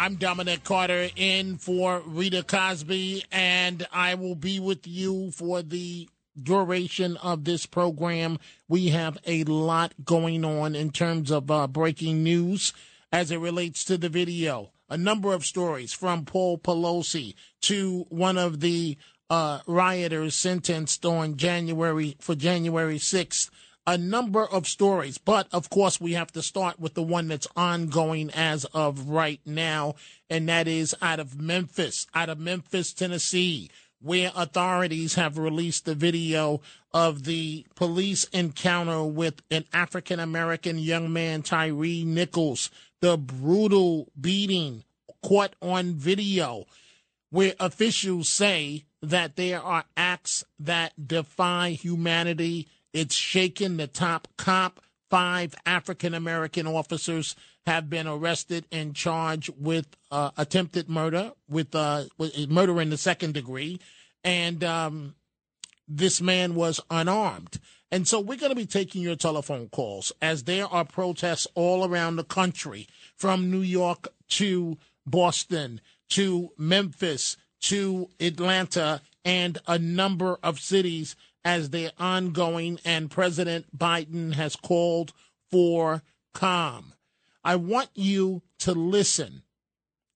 I'm Dominic Carter in for Rita Cosby, and I will be with you for the duration of this program. We have a lot going on in terms of uh, breaking news as it relates to the video. A number of stories from Paul Pelosi to one of the uh, rioters sentenced on January for January 6th a number of stories, but of course, we have to start with the one that's ongoing as of right now, and that is out of Memphis, out of Memphis, Tennessee, where authorities have released the video of the police encounter with an African American young man, Tyre Nichols, the brutal beating caught on video where officials say that there are acts that defy humanity. It's shaken the top cop. Five African American officers have been arrested and charged with uh, attempted murder, with, uh, with murder in the second degree. And um, this man was unarmed. And so we're going to be taking your telephone calls as there are protests all around the country from New York to Boston to Memphis to Atlanta and a number of cities as they're ongoing, and President Biden has called for calm. I want you to listen,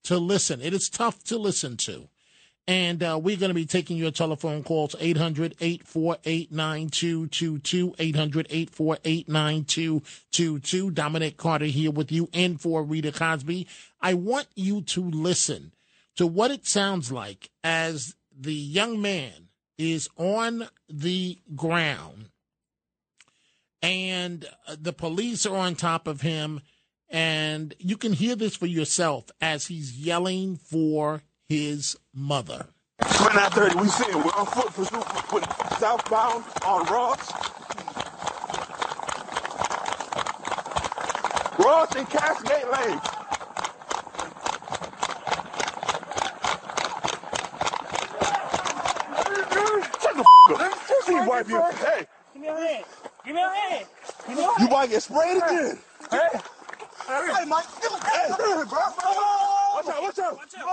to listen. It is tough to listen to. And uh, we're going to be taking your telephone calls 800 848 9222. 800 848 9222. Dominic Carter here with you and for Rita Cosby. I want you to listen to what it sounds like as the young man is on the ground and uh, the police are on top of him. And you can hear this for yourself as he's yelling for his mother. Right now, 30, we see it. We're on foot pursuit southbound on Ross. Ross and Castlegate Lane. Shut the f up. See you wipe your Hey, Give me your hand. Give me your hand. Give me your you might get sprayed again. Hey. Hey, Mike, give me hey, bro. Watch out, watch out. Watch out.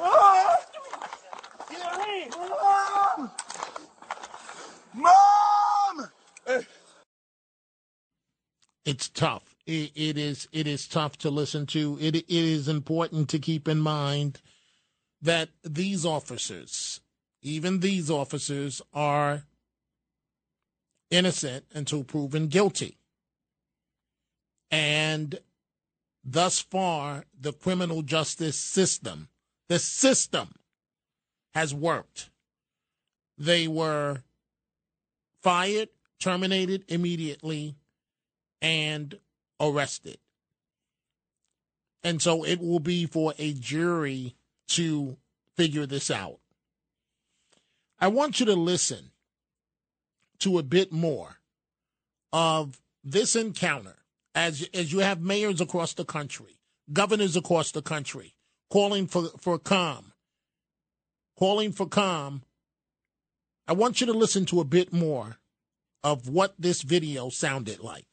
Mom! Give me your hand. Mom! Mom! Hey. It's tough. It, it is. It is tough to listen to. It, it is important to keep in mind that these officers, even these officers, are innocent until proven guilty. And thus far, the criminal justice system, the system, has worked. They were fired, terminated immediately, and arrested. And so it will be for a jury to figure this out. I want you to listen to a bit more of this encounter as as you have mayors across the country, governors across the country calling for for calm, calling for calm. I want you to listen to a bit more of what this video sounded like.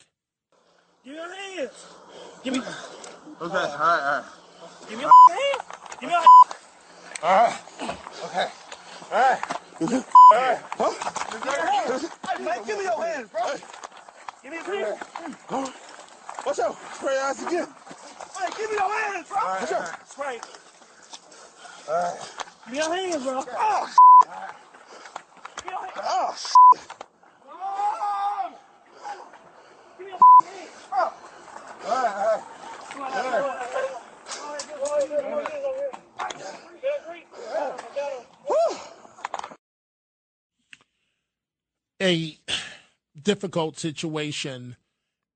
Give me your hands. Give me. Okay, all right, all right. Give me your hand. Give me your hand. Okay. All right. All right. Huh? Hey, man, give me your hands, bro. Hey. Give me your hands. Watch out. Spray your ass again. Hey, give me your hands, bro. Watch out. Right. Spray. All right. Give me your hands, bro. Oh, Give me your hands. oh, Mom! Give me your hands, bro. all right, all right. Come on, let's go. Go ahead, go ahead, go ahead, go ahead a difficult situation,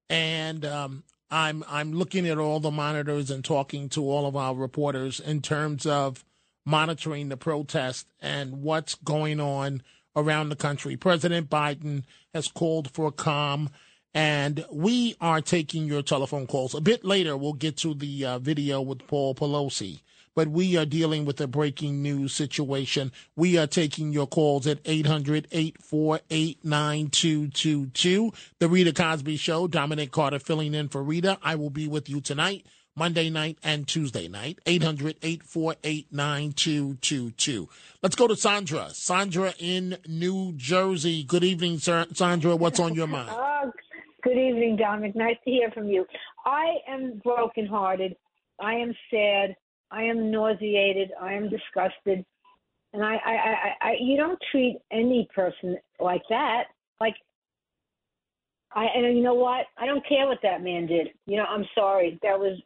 and um, I'm I'm looking at all the monitors and talking to all of our reporters in terms of monitoring the protest and what's going on around the country. President Biden has called for calm, and we are taking your telephone calls. A bit later, we'll get to the uh, video with Paul Pelosi but we are dealing with a breaking news situation. We are taking your calls at 800 848 9222. The Rita Cosby Show, Dominic Carter filling in for Rita. I will be with you tonight. Monday night and Tuesday night, 800 848 9222. Let's go to Sandra. Sandra in New Jersey. Good evening. Sandra. What's on your mind? Oh, good evening, Dominic. Nice to hear from you. I am brokenhearted. I am sad. I am nauseated. I am disgusted. And I, I, I, I, you don't treat any person like that. Like, I, and you know what? I don't care what that man did. You know, I'm sorry. That was,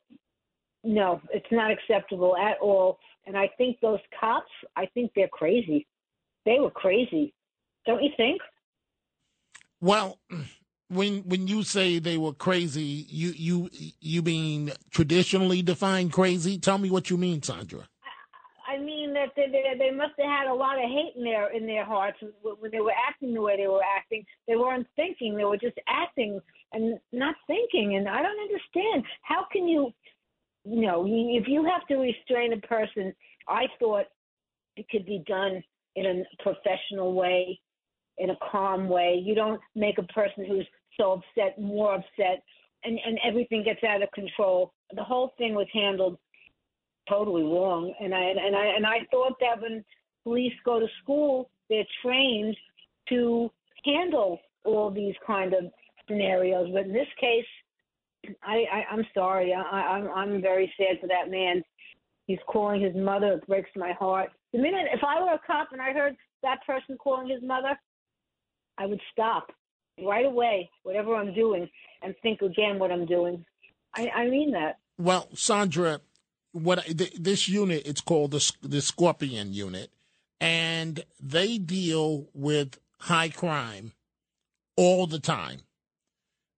no, it's not acceptable at all. And I think those cops, I think they're crazy. They were crazy. Don't you think? Well, when when you say they were crazy, you you you mean traditionally defined crazy? Tell me what you mean, Sandra. I mean that they, they, they must have had a lot of hate in their in their hearts when they were acting the way they were acting. They weren't thinking; they were just acting and not thinking. And I don't understand how can you, you know, if you have to restrain a person, I thought it could be done in a professional way in a calm way. You don't make a person who's so upset more upset, and and everything gets out of control. The whole thing was handled totally wrong, and I and I and I thought that when police go to school, they're trained to handle all these kind of scenarios. But in this case, I, I I'm sorry. I, I'm I'm very sad for that man. He's calling his mother. It breaks my heart. The minute if I were a cop and I heard that person calling his mother, I would stop right away, whatever I'm doing, and think again what I'm doing. I, I mean that. Well, Sandra, what this unit it's called the the Scorpion Unit, and they deal with high crime all the time.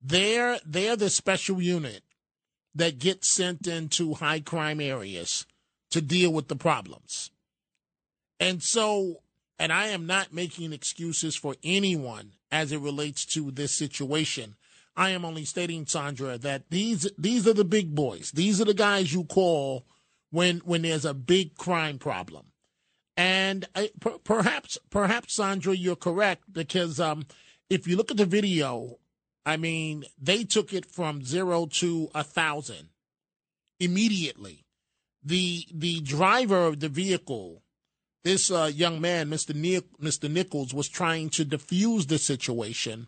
They're they're the special unit that gets sent into high crime areas to deal with the problems. And so and I am not making excuses for anyone as it relates to this situation. I am only stating, Sandra, that these these are the big boys. These are the guys you call when when there's a big crime problem. And I, per, perhaps perhaps Sandra, you're correct because um, if you look at the video, I mean they took it from zero to a thousand immediately. The the driver of the vehicle this uh, young man, Mr. Mr. Nichols, was trying to defuse the situation,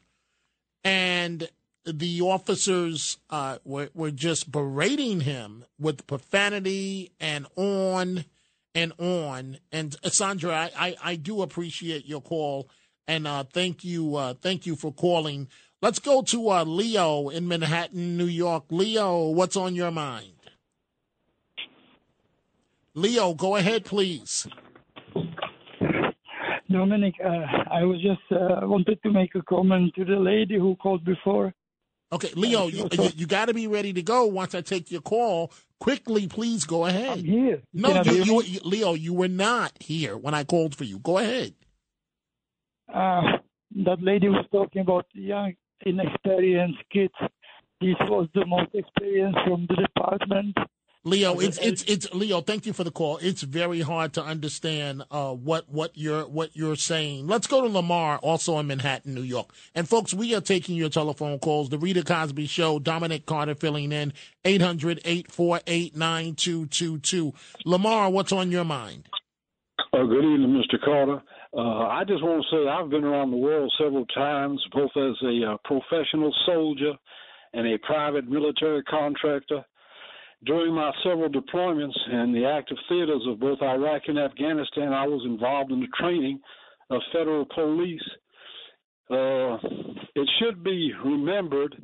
and the officers uh, were were just berating him with profanity and on and on. And uh, Sandra, I, I, I do appreciate your call, and uh, thank you uh, thank you for calling. Let's go to uh, Leo in Manhattan, New York. Leo, what's on your mind? Leo, go ahead, please. Dominic, uh, I was just uh, wanted to make a comment to the lady who called before. Okay, Leo, you, you, you got to be ready to go once I take your call. Quickly, please go ahead. I'm here. No, you, you, you, Leo, you were not here when I called for you. Go ahead. Uh, that lady was talking about young, inexperienced kids. This was the most experienced from the department. Leo, it's it's it's Leo. Thank you for the call. It's very hard to understand uh, what what you're what you're saying. Let's go to Lamar, also in Manhattan, New York. And folks, we are taking your telephone calls. The Rita Cosby Show. Dominic Carter filling in 800-848-9222. Lamar, what's on your mind? Uh, good evening, Mr. Carter. Uh, I just want to say I've been around the world several times, both as a uh, professional soldier and a private military contractor. During my several deployments in the active theaters of both Iraq and Afghanistan, I was involved in the training of federal police. Uh, it should be remembered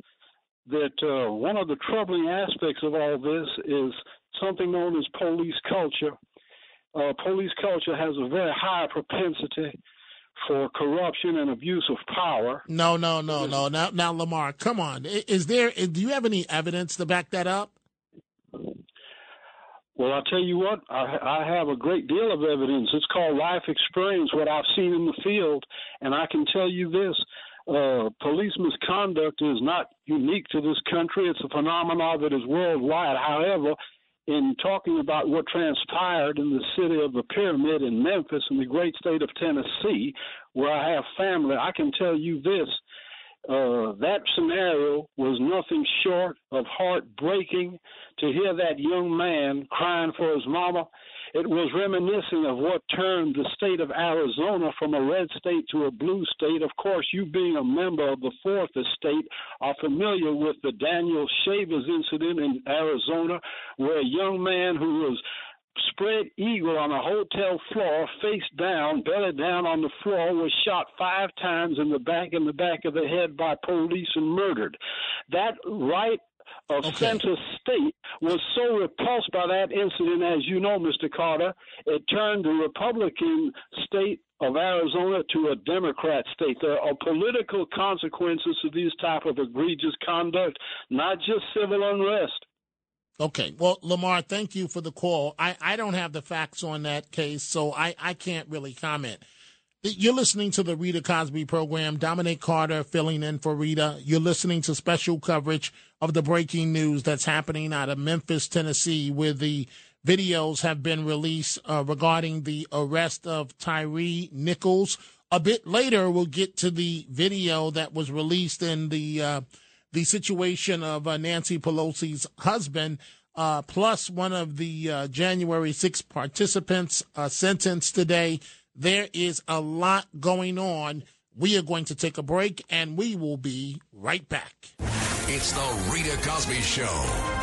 that uh, one of the troubling aspects of all this is something known as police culture. Uh, police culture has a very high propensity for corruption and abuse of power. No, no, no, no. Now, now, Lamar, come on. Is there? Do you have any evidence to back that up? Well, I'll tell you what, I, I have a great deal of evidence. It's called life experience, what I've seen in the field. And I can tell you this uh, police misconduct is not unique to this country. It's a phenomenon that is worldwide. However, in talking about what transpired in the city of the pyramid in Memphis in the great state of Tennessee, where I have family, I can tell you this. Uh, that scenario was nothing short of heartbreaking to hear that young man crying for his mama it was reminiscent of what turned the state of Arizona from a red state to a blue state. Of course, you being a member of the Fourth Estate are familiar with the Daniel Shavers incident in Arizona, where a young man who was spread eagle on a hotel floor, face down, belly down on the floor, was shot five times in the back in the back of the head by police and murdered. That right of okay. Center State was so repulsed by that incident, as you know, Mr. Carter, it turned the Republican state of Arizona to a Democrat state. There are political consequences to these type of egregious conduct, not just civil unrest. Okay. Well, Lamar, thank you for the call. I, I don't have the facts on that case, so I, I can't really comment. You're listening to the Rita Cosby program. Dominic Carter filling in for Rita. You're listening to special coverage of the breaking news that's happening out of Memphis, Tennessee, where the videos have been released uh, regarding the arrest of Tyre Nichols. A bit later, we'll get to the video that was released in the uh, the situation of uh, Nancy Pelosi's husband. Uh, plus one of the uh, January 6 participants uh, sentenced today. There is a lot going on. We are going to take a break and we will be right back. It's the Rita Cosby Show.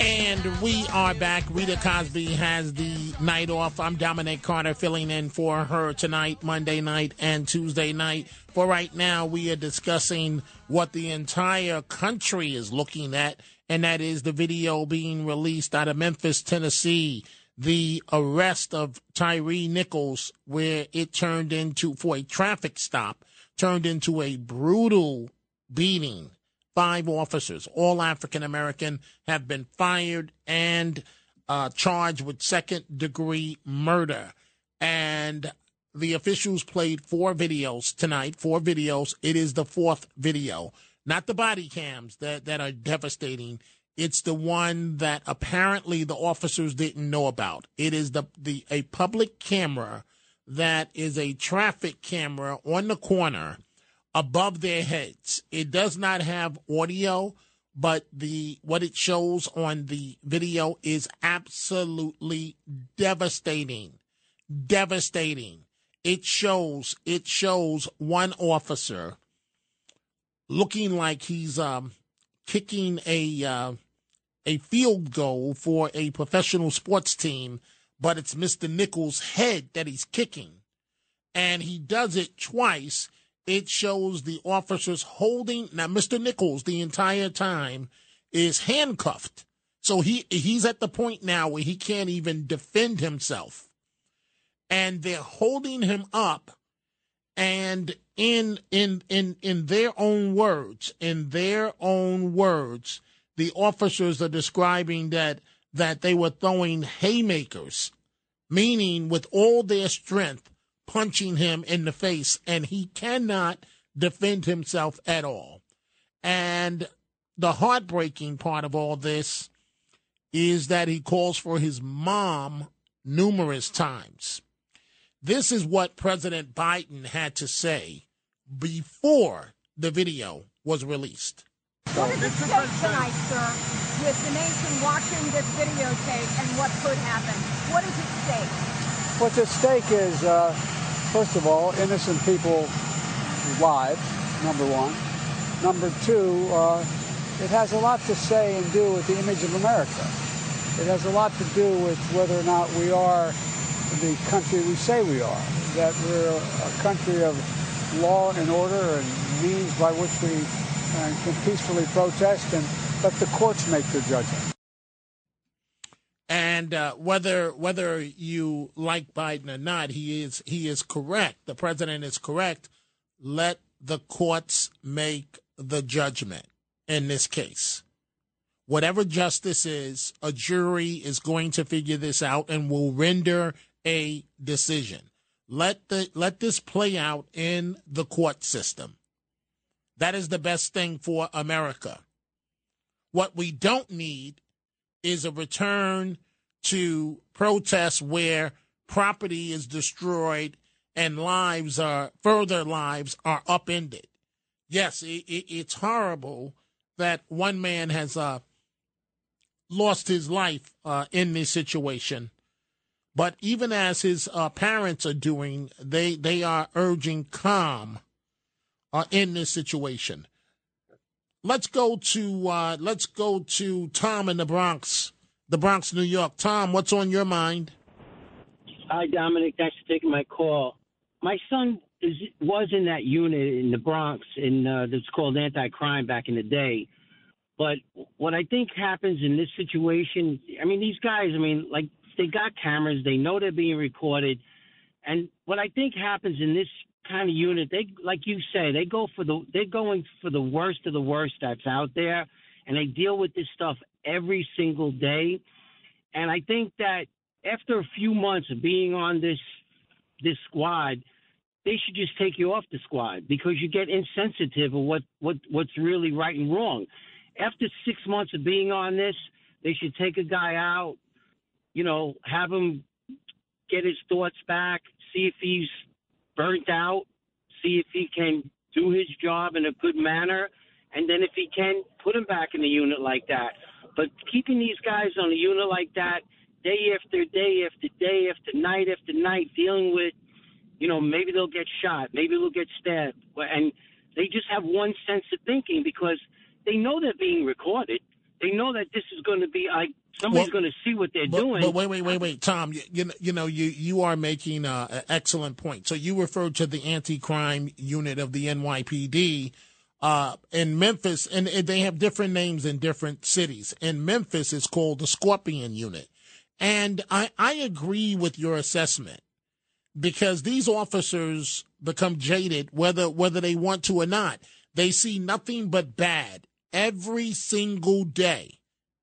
And we are back. Rita Cosby has the night off. I'm Dominic Carter filling in for her tonight, Monday night, and Tuesday night. For right now, we are discussing what the entire country is looking at, and that is the video being released out of Memphis, Tennessee. The arrest of Tyre Nichols, where it turned into, for a traffic stop, turned into a brutal beating. Five officers, all African American, have been fired and uh, charged with second degree murder. And the officials played four videos tonight, four videos. It is the fourth video, not the body cams that, that are devastating. It's the one that apparently the officers didn't know about. It is the, the a public camera that is a traffic camera on the corner above their heads. It does not have audio, but the what it shows on the video is absolutely devastating. Devastating it shows it shows one officer looking like he's um, kicking a uh, a field goal for a professional sports team, but it's Mr. Nichols' head that he's kicking, and he does it twice. It shows the officers holding now. Mr. Nichols the entire time is handcuffed, so he he's at the point now where he can't even defend himself and they're holding him up and in in in in their own words in their own words the officers are describing that that they were throwing haymakers meaning with all their strength punching him in the face and he cannot defend himself at all and the heartbreaking part of all this is that he calls for his mom numerous times this is what President Biden had to say before the video was released. What is at stake tonight, sir, with the nation watching this videotape and what could happen? What is at stake? What's at stake is, uh, first of all, innocent people's lives, number one. Number two, uh, it has a lot to say and do with the image of America. It has a lot to do with whether or not we are the country we say we are, that we're a country of law and order and means by which we uh, can peacefully protest and let the courts make their judgment. And uh, whether whether you like Biden or not, he is he is correct. The president is correct. Let the courts make the judgment in this case. Whatever justice is, a jury is going to figure this out and will render a decision. Let the let this play out in the court system. That is the best thing for America. What we don't need is a return to protests where property is destroyed and lives are further lives are upended. Yes, it, it, it's horrible that one man has uh, lost his life uh, in this situation. But even as his uh, parents are doing, they they are urging calm uh, in this situation. Let's go to uh, let's go to Tom in the Bronx, the Bronx, New York. Tom, what's on your mind? Hi, Dominic. Thanks for taking my call. My son is was in that unit in the Bronx, in uh, that's called anti-crime back in the day. But what I think happens in this situation, I mean, these guys, I mean, like they got cameras, they know they're being recorded, and what I think happens in this kind of unit, they like you say, they go for the they're going for the worst of the worst that's out there, and they deal with this stuff every single day. And I think that after a few months of being on this this squad, they should just take you off the squad because you get insensitive of what what what's really right and wrong. After six months of being on this, they should take a guy out, you know, have him get his thoughts back, see if he's burnt out, see if he can do his job in a good manner, and then if he can, put him back in the unit like that. But keeping these guys on a unit like that, day after day after day after night after night, dealing with, you know, maybe they'll get shot, maybe they'll get stabbed, and they just have one sense of thinking because they know they're being recorded. They know that this is going to be like somebody's Well, going to see what they're But, doing. but wait, wait, wait, wait, Tom. You, you know, you know, you you are making uh, an excellent point. So you referred to the anti-crime unit of the NYPD uh, in Memphis, and and they have different names in different cities. In Memphis, it's called the Scorpion Unit, and I I agree with your assessment because these officers become jaded whether whether they want to or not. They see nothing but bad every single day.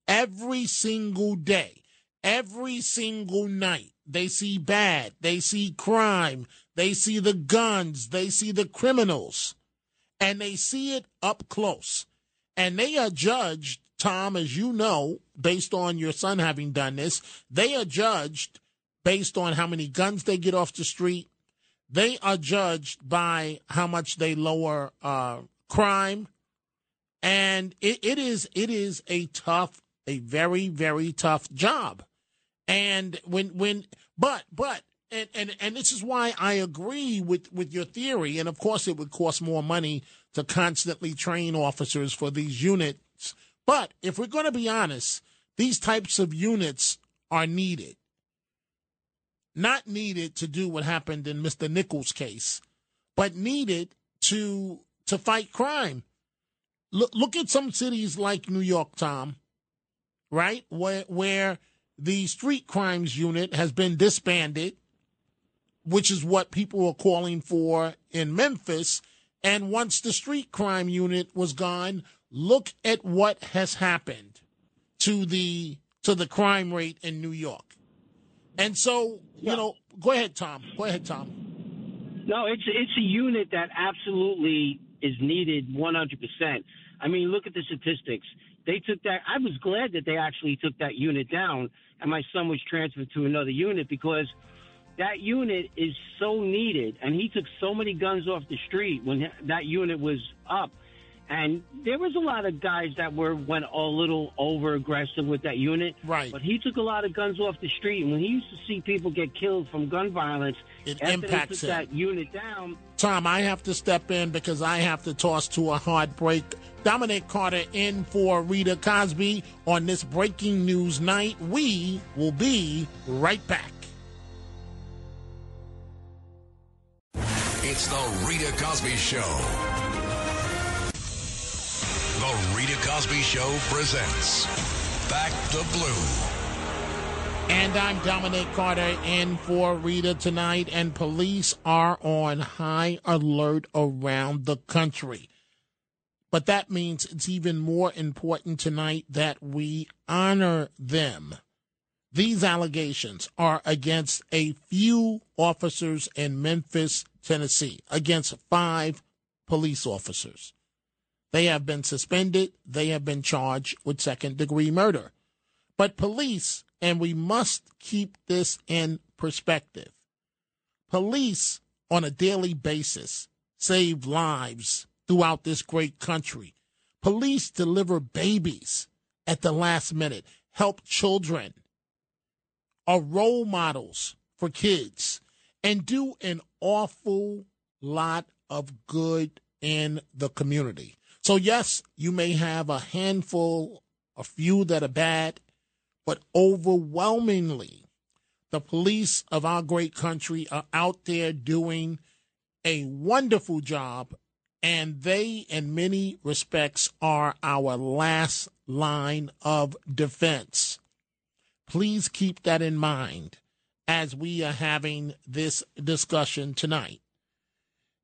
Every single day. Every single night. They see bad. They see crime. They see the guns. They see the criminals. And they see it up close. And they are judged, Tom, as you know, based on your son having done this, they are judged based on how many guns they get off the street. They are judged by how much they lower uh, crime, and it, it is it is a tough, a very very tough job. And when when but but and, and and this is why I agree with with your theory. And of course, it would cost more money to constantly train officers for these units. But if we're going to be honest, these types of units are needed. Not needed to do what happened in Mr. Nichols' case, but needed to to fight crime. Look look at some cities like New York, Tom, right? Where where the street crimes unit has been disbanded, which is what people are calling for in Memphis. And once the street crime unit was gone, look at what has happened to the to the crime rate in New York. And so, you know, go ahead, Tom. Go ahead, Tom. No, it's it's a unit that absolutely is needed 100%. I mean, look at the statistics. They took that. I was glad that they actually took that unit down, and my son was transferred to another unit because that unit is so needed, and he took so many guns off the street when that unit was up. And there was a lot of guys that were went a little over aggressive with that unit. Right. But he took a lot of guns off the street, and when he used to see people get killed from gun violence, It after impacts they took him. that unit down, Tom, I have to step in because I have to toss to a hard break. Dominic Carter in for Rita Cosby on this breaking news night. We will be right back. It's the Rita Cosby Show. The Rita Cosby Show presents Back the Blue. And I'm Dominic Carter in for Rita tonight, and police are on high alert around the country. But that means it's even more important tonight that we honor them. These allegations are against a few officers in Memphis, Tennessee, against five police officers. They have been suspended, they have been charged with second degree murder. But police, and we must keep this in perspective, police on a daily basis save lives throughout this great country. Police deliver babies at the last minute, help children, are role models for kids, and do an awful lot of good in the community. So, yes, you may have a handful, a few that are bad, but overwhelmingly, the police of our great country are out there doing a wonderful job, and they, in many respects, are our last line of defense. Please keep that in mind as we are having this discussion tonight.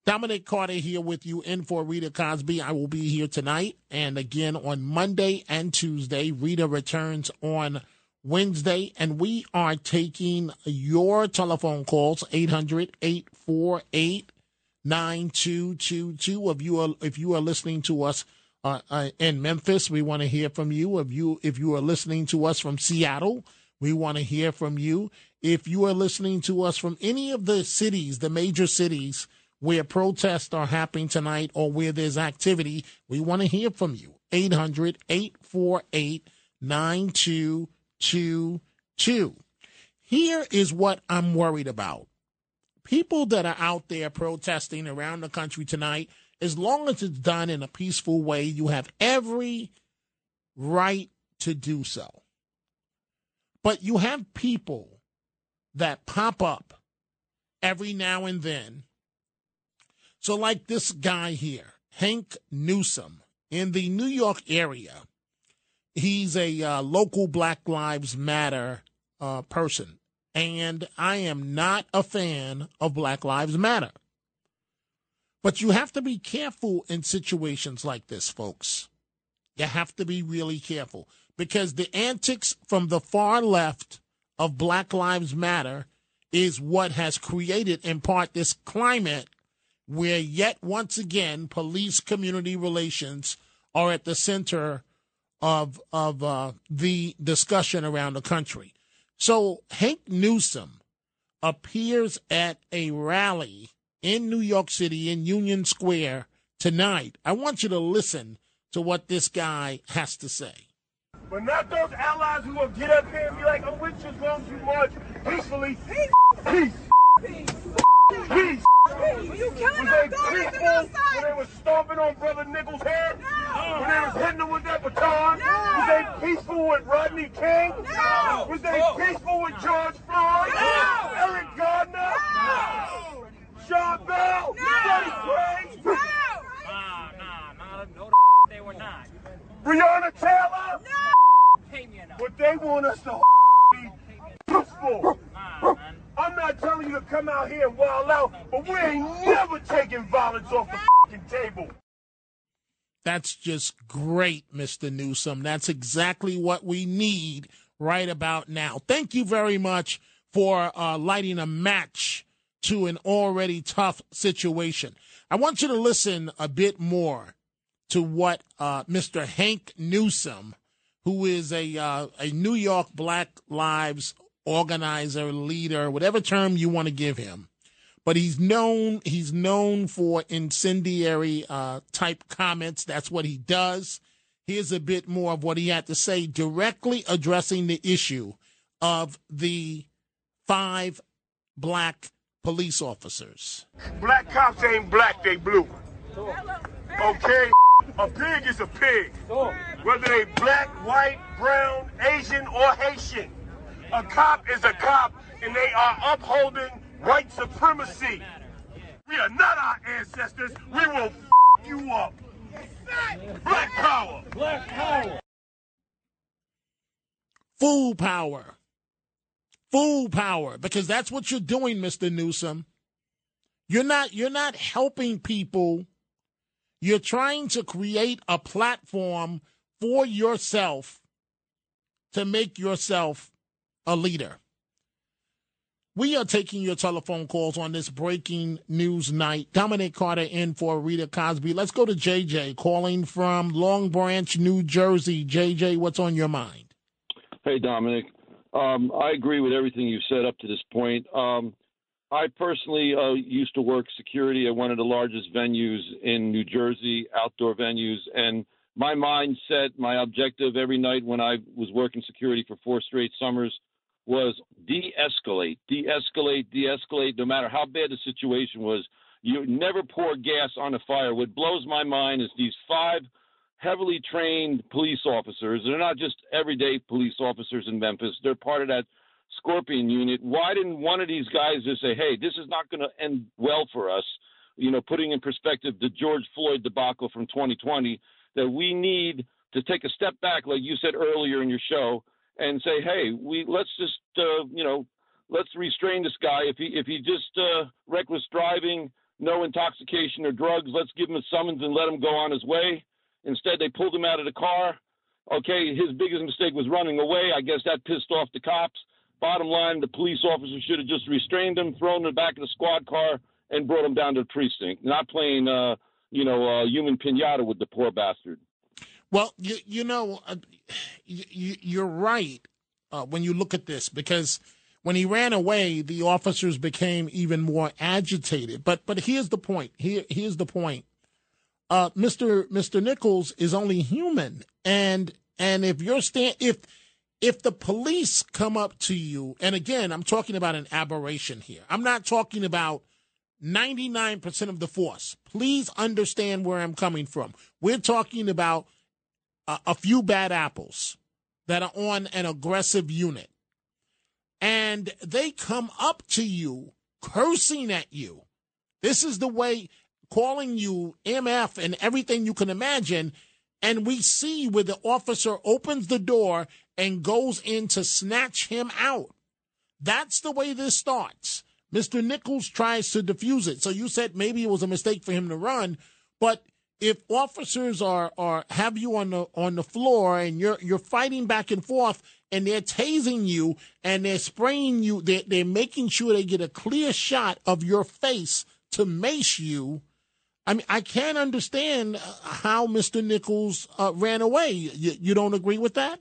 Dominic Carter here with you in for Rita Cosby. I will be here tonight and again on Monday and Tuesday. Rita returns on Wednesday, and we are taking your telephone calls 800 848 9222. If you are if you are listening to us uh, uh, in Memphis, we want to hear from you. If you if you are listening to us from Seattle, we want to hear from you. If you are listening to us from any of the cities, the major cities where protests are happening tonight or where there's activity, we want to hear from you. 800 848 9222. Here is what I'm worried about. People that are out there protesting around the country tonight, as long as it's done in a peaceful way, you have every right to do so. But you have people that pop up every now and then so, like this guy here, Hawk Newsome in the New York area, he's a uh, local Black Lives Matter uh, person. And I am not a fan of Black Lives Matter. But you have to be careful in situations like this, folks. You have to be really careful because the antics from the far left of Black Lives Matter is what has created, in part, this climate where yet once again police community relations are at the center of of uh, the discussion around the country. So Hawk Newsome appears at a rally in New York City in Union Square tonight. I want you to listen to what this guy has to say. But not those allies who will get up here and be like, with you as long you march peacefully. Peace. Peace. Peace. Peace. You killing Was our they daughters peaceful and when they was stomping on Brother Nichols' head? No. When they was hitting him with that baton? No. Was they peaceful with Rodney King? No. Was they peaceful with George Floyd? No. Eric Gardner? No. Sean Bell? No. Freddie Gray? No. Nah, nah, nah, no, they were not. Breonna Taylor? No. Pay me enough. But they want us to be peaceful. I'm not telling you to come out here and wild out, but we ain't never taking violence off the table. That's just great, Mr. Newsome. That's exactly what we need right about now. Thank you very much for uh, lighting a match to an already tough situation. I want you to listen a bit more to what uh, Mr. Hawk Newsome, who is a uh, a New York Black Lives organizer, leader, whatever term you want to give him, but he's known he's known for incendiary uh, type comments. That's what he does. Here's a bit more of what he had to say, directly addressing the issue of the five black police officers. Black cops ain't black, they blue. Okay? A pig is a pig. Whether they black, white, brown, Asian, or Haitian. A cop is a cop, and they are upholding white supremacy. We are not our ancestors. We will f- you up. Black power. Black power. Full power. fool power because that's what you're doing, Mr. Newsome. You're not you're not helping people. You're trying to create a platform for yourself to make yourself a leader. We are taking your telephone calls on this breaking news night. Dominic Carter in for Rita Cosby. Let's go to JJ calling from Long Branch, New Jersey. JJ, what's on your mind? Hey, Dominic. Um, I agree with everything you've said up to this point. Um, I personally uh, used to work security at one of the largest venues in New Jersey, outdoor venues, and my mindset, my objective every night when I was working security for four straight summers was de-escalate, de-escalate, de-escalate. No matter how bad the situation was, you never pour gas on a fire. What blows my mind is these five heavily trained police officers. They're not just everyday police officers in Memphis. They're part of that Scorpion unit. Why didn't one of these guys just say, "Hey, this is not going to end well for us"? You know, putting in perspective the George Floyd debacle from 2020, that we need to take a step back, like you said earlier in your show, and say, hey, we let's just uh, you know let's restrain this guy. If he if he just uh, reckless driving, no intoxication or drugs, let's give him a summons and let him go on his way. Instead, they pulled him out of the car. Okay, his biggest mistake was running away. I guess that pissed off the cops. Bottom line, the police officer should have just restrained him, thrown him in back of the squad car, and brought him down to the precinct. Not playing, uh, you know, uh, human pinata with the poor bastard. Well, you you know, uh, you, you're right uh, when you look at this because when he ran away, the officers became even more agitated. But but here's the point. Here here's the point. Uh, Mr. Mr. Nichols is only human, and and if you're stand if if the police come up to you, and again, I'm talking about an aberration here. I'm not talking about 99% of the force. Please understand where I'm coming from. We're talking about a, a few bad apples that are on an aggressive unit and they come up to you cursing at you. This is the way calling you MF and everything you can imagine. And we see where the officer opens the door and goes in to snatch him out. That's the way this starts. Mr. Nichols tries to defuse it. So you said maybe it was a mistake for him to run, but if officers are are have you on the on the floor and you're you're fighting back and forth and they're tasing you and they're spraying you they're, they're making sure they get a clear shot of your face to mace you i mean i can't understand how mr nichols uh, ran away. You, you don't agree with that?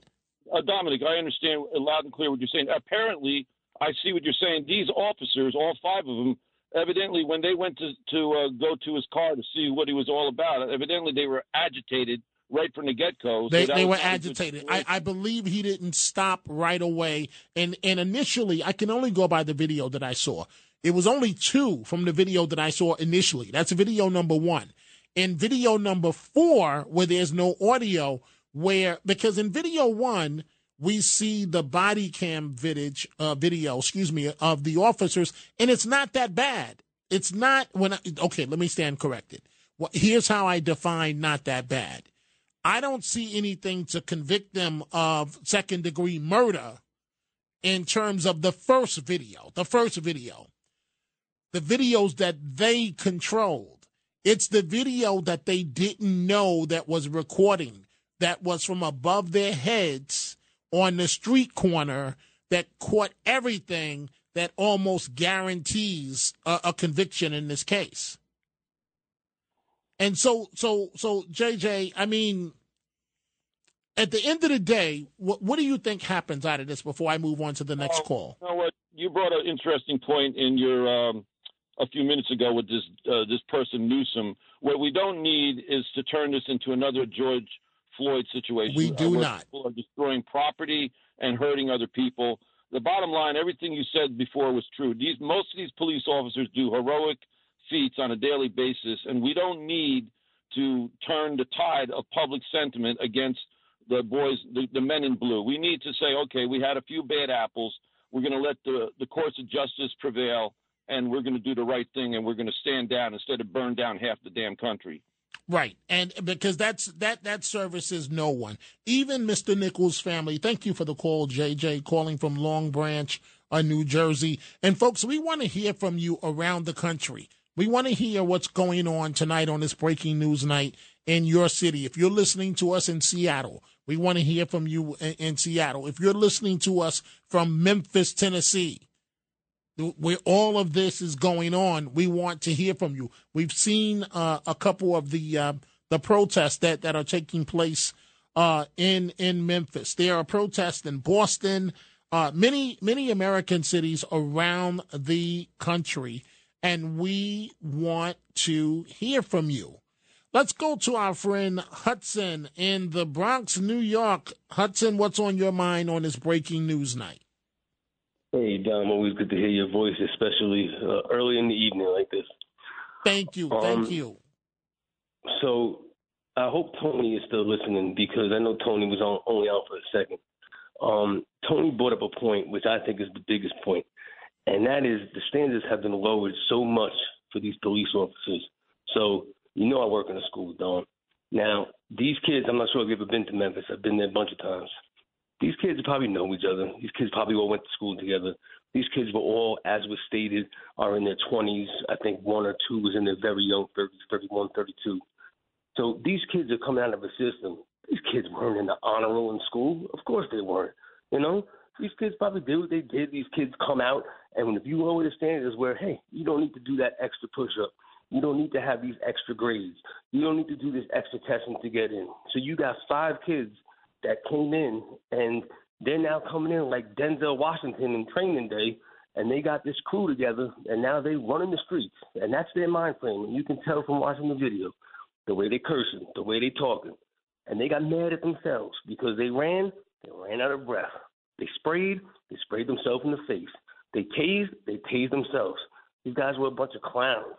Uh, dominic i understand loud and clear what you're saying. Apparently i see what you're saying. These officers all five of them evidently when they went to to uh, go to his car to see what he was all about, evidently they were agitated right from the get go. They, so they were agitated. I, I, believe he didn't stop right away. And and initially, I can only go by the video that I saw. It was only two from the video that I saw initially. That's video number one. In video number four, where there's no audio, where because in video one we see the body cam vidage, uh, video, excuse me, of the officers, and it's not that bad. It's not when I, okay, let me stand corrected. Well, here's how I define not that bad. I don't see anything to convict them of second degree murder in terms of the first video, the first video, the videos that they controlled. It's the video that they didn't know that was recording, that was from above their heads on the street corner that caught everything that almost guarantees a, a conviction in this case. And so, so, so, JJ, I mean, at the end of the day, what, what do you think happens out of this before I move on to the next call? You know what? You brought an interesting point in your um, a few minutes ago with this uh, this person Newsome. What we don't need is to turn this into another George Floyd situation. We do uh, not. People are destroying property and hurting other people. The bottom line, everything you said before was true. These most of these police officers do heroic feats on a daily basis, and we don't need to turn the tide of public sentiment against the boys, the, the men in blue. We need to say, okay, we had a few bad apples. We're going to let the, the courts of justice prevail, and we're going to do the right thing, and we're going to stand down instead of burn down half the damn country. Right. And because that's that that services no one. Even Mr. Nichols' family. Thank you for the call, JJ, calling from Long Branch, uh, New Jersey. And folks, we want to hear from you around the country. We want to hear what's going on tonight on this breaking news night in your city. If you're listening to us in Seattle, we want to hear from you in, in Seattle. If you're listening to us from Memphis, Tennessee, where all of this is going on, we want to hear from you. We've seen uh, a couple of the uh, the protests that, that are taking place uh, in in Memphis. There are protests in Boston, uh, many many American cities around the country, and we want to hear from you. Let's go to our friend Hudson in the Bronx, New York. Hudson, what's on your mind on this breaking news night? Hey, Dom, always good to hear your voice, especially uh, early in the evening like this. Thank you. Thank you. So I hope Tony is still listening because I know Tony was on, only out for a second. Um, Tony brought up a point which I think is the biggest point, and that is the standards have been lowered so much for these police officers. So you know I work in a school, Don. Now these kids, I'm not sure if you've ever been to Memphis. I've been there a bunch of times. These kids probably know each other. These kids probably all went to school together. These kids were all, as was stated, are in their 20s. I think one or two was in their very young 30s, 31, 32. So these kids are coming out of a system. These kids weren't in the honor roll in school. Of course they weren't. You know, these kids probably did what they did. These kids come out, and if you lower the standards, where hey, you don't need to do that extra push up. You don't need to have these extra grades. You don't need to do this extra testing to get in. So you got five kids that came in, and they're now coming in like Denzel Washington in Training Day, and they got this crew together, and now they running the streets, and that's their mind frame. And you can tell from watching the video the way they cursing, the way they talking. And they got mad at themselves because they ran, they ran out of breath. They sprayed, they sprayed themselves in the face. They tased, they tased themselves. These guys were a bunch of clowns.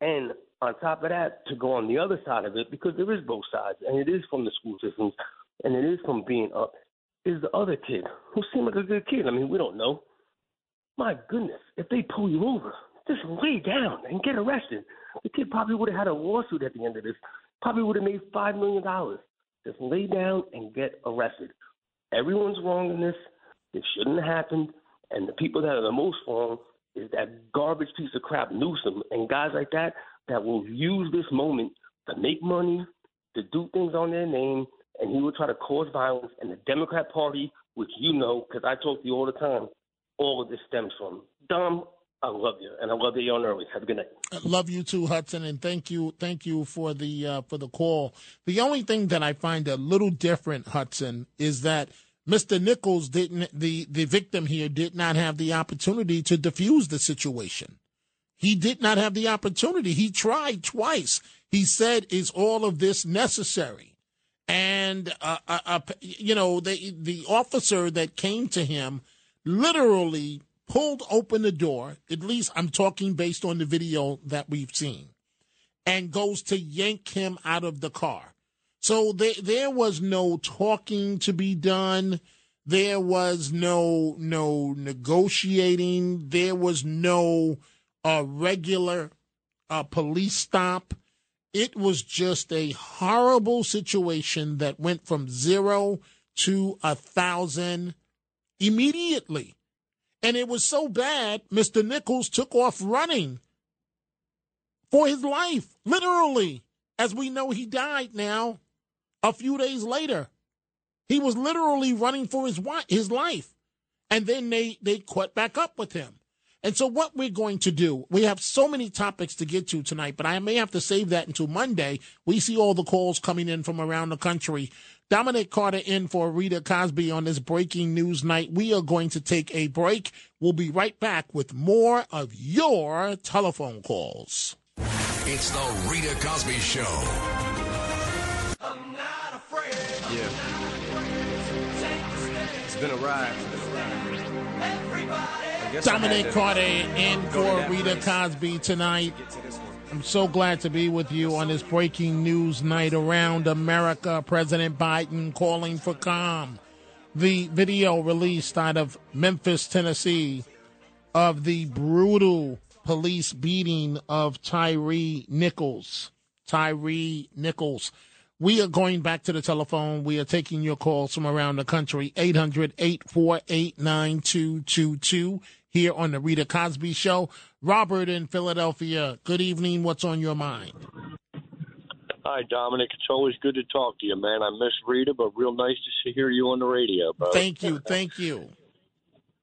And on top of that, to go on the other side of it, because there is both sides, and it is from the school systems, and it is from being up, is the other kid who seemed like a good kid. I mean, we don't know. My goodness, if they pull you over, just lay down and get arrested. The kid probably would have had a lawsuit at the end of this. Probably would have made five million dollars. Just lay down and get arrested. Everyone's wrong in this. It shouldn't have happened. And the people that are the most wrong is that garbage piece of crap Newsome and guys like that that will use this moment to make money, to do things on their name, and he will try to cause violence. And the Democrat Party, which you know, because I talk to you all the time, all of this stems from. Dom, I love you, and I love you on early. Have a good night. I love you too, Hudson, and thank you, thank you for the uh, for the call. The only thing that I find a little different, Hudson, is that Mr. Nichols didn't the the victim here did not have the opportunity to defuse the situation. He did not have the opportunity. He tried twice. He said, "Is all of this necessary?" And uh, uh, uh, you know, the the officer that came to him literally pulled open the door, at least I'm talking based on the video that we've seen, and goes to yank him out of the car. So there, there was no talking to be done. There was no no negotiating. There was no uh, regular uh, police stop. It was just a horrible situation that went from zero to a thousand immediately. And it was so bad, Mr. Nichols took off running for his life, literally. As we know, he died now a few days later. He was literally running for his his life. And then they, they caught back up with him. And so, what we're going to do, we have so many topics to get to tonight, but I may have to save that until Monday. We see all the calls coming in from around the country. Dominic Carter in for Rita Cosby on this breaking news night. We are going to take a break. We'll be right back with more of your telephone calls. It's the Rita Cosby Show. I'm not afraid. Yeah. It's been a ride. Dominic Carter in for Rita place. Cosby tonight. I'm so glad to be with you on this breaking news night around America. President Biden calling for calm. The video released out of Memphis, Tennessee, of the brutal police beating of Tyre Nichols. Tyre Nichols. We are going back to the telephone. We are taking your calls from around the country. 800 848 9222 here on the Rita Cosby Show. Robert in Philadelphia, good evening. What's on your mind? Hi, Dominic. It's always good to talk to you, man. I miss Rita, but real nice to hear you on the radio, bro. Thank you. Thank you.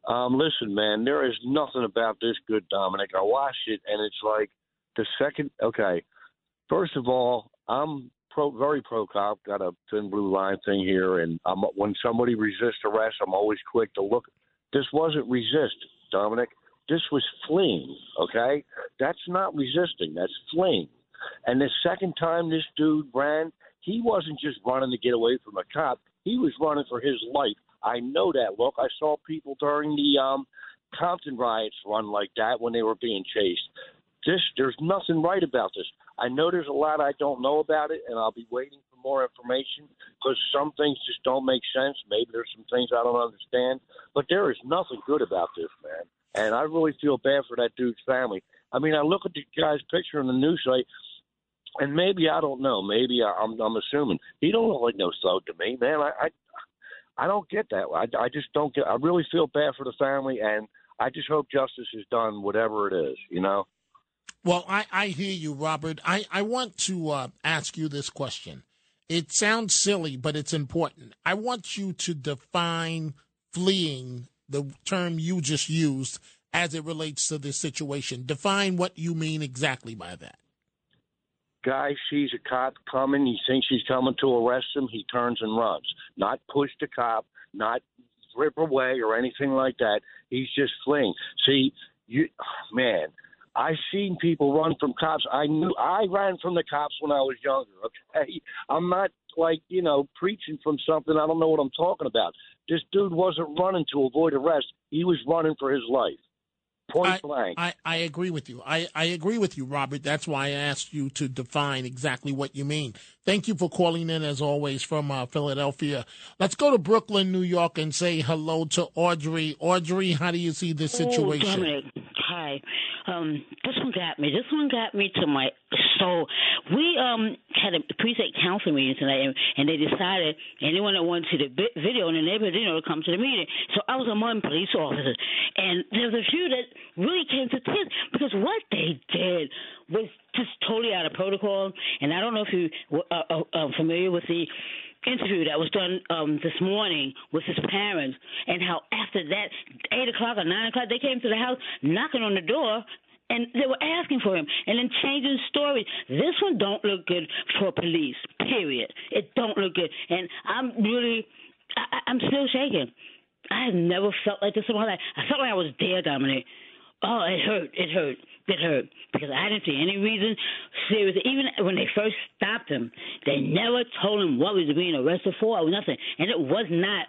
Um, listen, man, there is nothing about this good, Dominic. I watched it, and it's like the second. Okay, first of all, I'm pro, very pro cop. Got a thin blue line thing here, and I'm, when somebody resists arrest, I'm always quick to look. This wasn't resist, Dominic. This was fleeing. Okay, that's not resisting. That's fleeing. And the second time this dude ran, he wasn't just running to get away from a cop. He was running for his life. I know that look. I saw people during the um, Compton riots run like that when they were being chased. This, there's nothing right about this. I know there's a lot I don't know about it, and I'll be waiting for more information because some things just don't make sense. Maybe there's some things I don't understand, but there is nothing good about this, man. And I really feel bad for that dude's family. I mean, I look at the guy's picture on the news site, and maybe I don't know. Maybe I, I'm, I'm assuming he don't look like no thug to me, man. I, I I don't get that. I, I just don't get. I really feel bad for the family, and I just hope justice is done, whatever it is. You know. Well, I, I hear you, Robert. I, I want to uh, ask you this question. It sounds silly, but it's important. I want you to define fleeing, the term you just used, as it relates to this situation. Define what you mean exactly by that. Guy sees a cop coming. He thinks he's coming to arrest him. He turns and runs. Not push the cop. Not rip away or anything like that. He's just fleeing. See, you, man, I've seen people run from cops. I knew I ran from the cops when I was younger. Okay, I'm not like you know preaching from something I don't know what I'm talking about. This dude wasn't running to avoid arrest. He was running for his life. Point I, blank. I, I agree with you. I, I agree with you, Robert. That's why I asked you to define exactly what you mean. Thank you for calling in, as always, from uh, Philadelphia. Let's go to Brooklyn, New York, and say hello to Audrey. Audrey, how do you see this situation? Oh, Dominic. Hi. Um, this one got me. This one got me to my soul. We um had a precinct council meeting tonight, and, and they decided anyone that wanted to the video in the neighborhood, you know, to come to the meeting. So I was among police officers, and there was a few that really came to tears because what they did was just totally out of protocol. And I don't know if you uh, uh, uh, familiar with the interview that was done um, this morning with his parents, and how after that, eight o'clock or nine o'clock, they came to the house knocking on the door. And they were asking for him, and then changing stories. This one don't look good for police. Period. It don't look good, and I'm really, I, I'm still shaking. I have never felt like this in my life. I felt like I was there, Dominic. Oh, it hurt. It hurt. It hurt because I didn't see any reason. Seriously, even when they first stopped him, they never told him what he was being arrested for or nothing. And it was not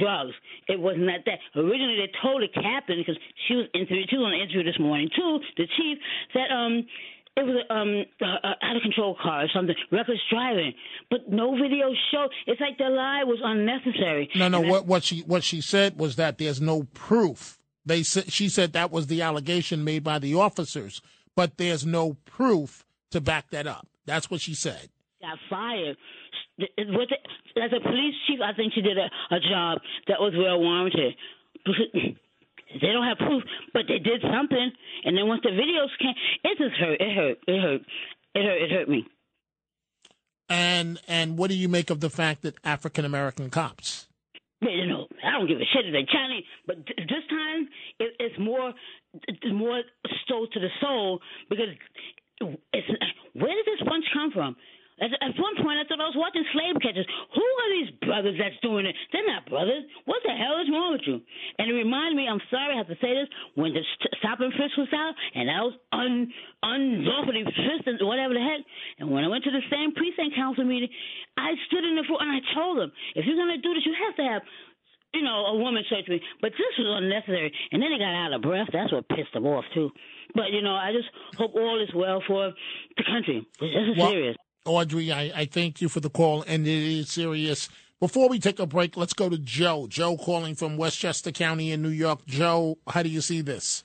drugs. It was not that. Originally, they told the captain because she was interviewed. Was on the interview this morning too. The chief that um it was um uh, out of control car or something, reckless driving, but no video showed. It's like the lie was unnecessary. No, no. And I- What what she what she said was that there's no proof. They she said that was the allegation made by the officers, but there's no proof to back that up. That's what she said. got fired. With the, as a police chief, I think she did a, a job that was well warranted. They don't have proof, but they did something. And then once the videos came, it just hurt. It hurt. It hurt. It hurt. It hurt me. And and what do you make of the fact that African American cops? You know, I don't give a shit if they're Chinese, but th- this time it, it's more, it's more so to the soul because it's where did this punch come from? At, at one point, I thought I was watching slave catchers. Who are these brothers that's doing it? They're not brothers. What the hell is wrong with you? And it reminded me. I'm sorry I have to say this. When the st- stop and frisk was out, and I was un unlawfully frisked, whatever the heck. And when I went to the same precinct council meeting, I stood in the front and I told them, if you're gonna do this, you have to have you know, a woman search me. But this was unnecessary. And then they got out of breath. That's what pissed them off too. But you know, I just hope all is well for the country. This is Well, serious. Audrey, I, I thank you for the call, and it is serious. Before we take a break, let's go to Joe. Joe calling from Westchester County in New York. Joe, how do you see this?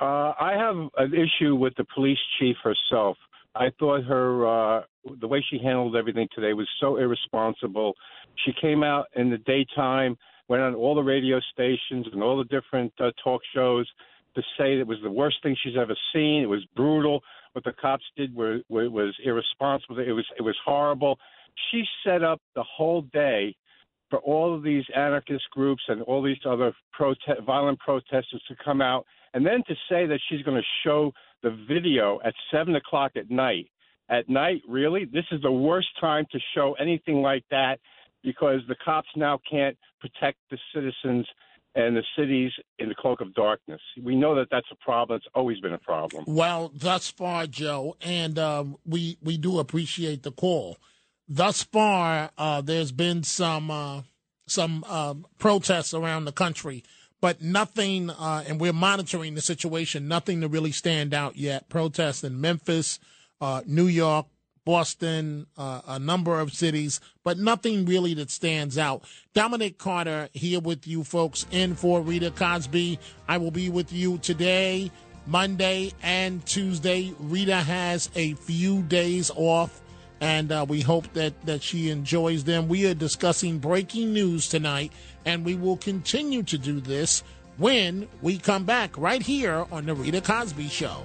Uh, I have an issue with the police chief herself. I thought her uh, the way she handled everything today was so irresponsible. She came out in the daytime, went on all the radio stations and all the different uh, talk shows to say it was the worst thing she's ever seen. It was brutal. What the cops did were, were, was irresponsible. It was it was horrible. She set up the whole day for all of these anarchist groups and all these other prote- violent protesters to come out, and then to say that she's going to show the video at seven o'clock at night. At night, really? This is the worst time to show anything like that because the cops now can't protect the citizens and the cities in the cloak of darkness. We know that that's a problem. It's always been a problem. Well, thus far, Joe, and um, we we do appreciate the call. Thus far, uh, there's been some uh, some uh, protests around the country, but nothing. uh, and we're monitoring the situation. Nothing to really stand out yet. Protests in Memphis, uh, New York, Boston, uh, a number of cities, but nothing really that stands out. Dominic Carter here with you folks in for Rita Cosby. I will be with you today, Monday, and Tuesday. Rita has a few days off. And uh, we hope that, that she enjoys them. We are discussing breaking news tonight, and we will continue to do this when we come back right here on The Rita Cosby Show.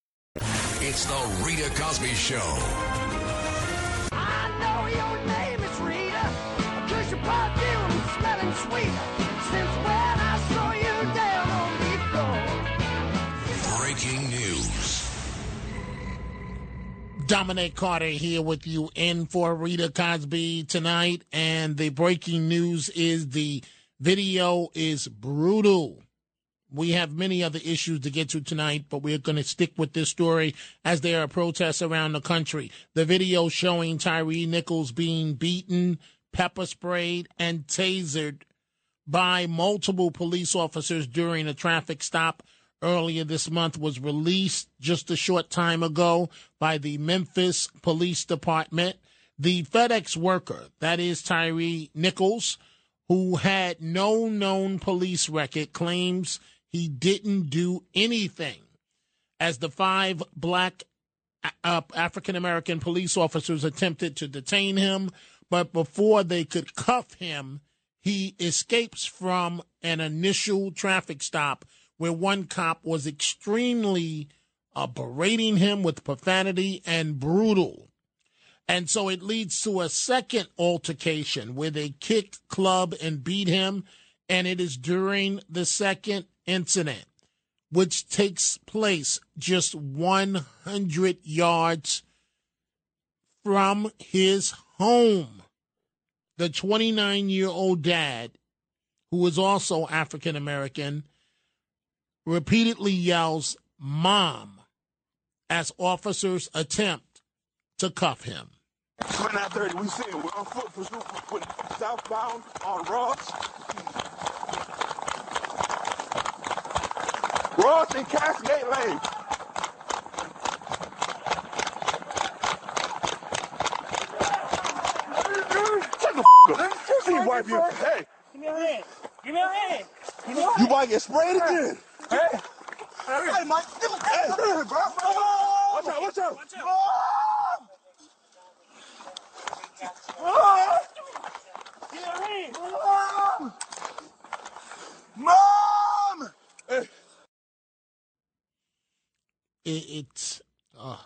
It's the Rita Cosby Show. I know your name is Rita, 'cause your perfume smelling sweet. Since when I saw you down on the floor. Breaking news. Dominic Carter here with you in for Rita Cosby tonight. And the breaking news is the video is brutal. We have many other issues to get to tonight, but we're going to stick with this story as there are protests around the country. The video showing Tyre Nichols being beaten, pepper sprayed, and tasered by multiple police officers during a traffic stop earlier this month was released just a short time ago by the Memphis Police Department. The FedEx worker, that is Tyre Nichols, who had no known police record, claims he didn't do anything. As the five black uh, African American police officers attempted to detain him, but before they could cuff him, he escapes from an initial traffic stop where one cop was extremely uh, berating him with profanity and brutal. And so it leads to a second altercation where they kick, club, and beat him. And it is during the second incident, which takes place just 100 yards from his home. The 29 year old dad, who is also African American, repeatedly yells, Mom, as officers attempt to cuff him. 2930, we it. We're on foot for southbound on Ross. Ross and Castlegate Lane. Shut the f up. See wipe you. Hey, Give me your hand. Give me your hand. Give me your you might get sprayed again. Hey. Hey, Mike. Hey, bro. Watch out, watch out. Watch out. Ah! Give me your hand. Mom! Mom! Hey. It, it's uh,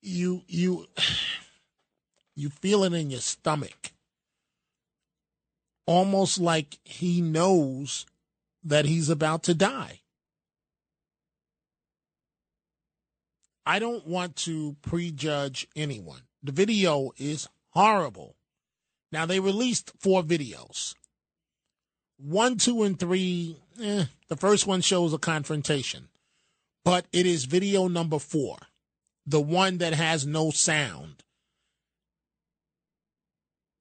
you you you feel it in your stomach, almost like he knows that he's about to die. I don't want to prejudge anyone. The video is horrible. Now they released four videos. One, two, and three. Eh, the first one shows a confrontation. But it is video number four, the one that has no sound.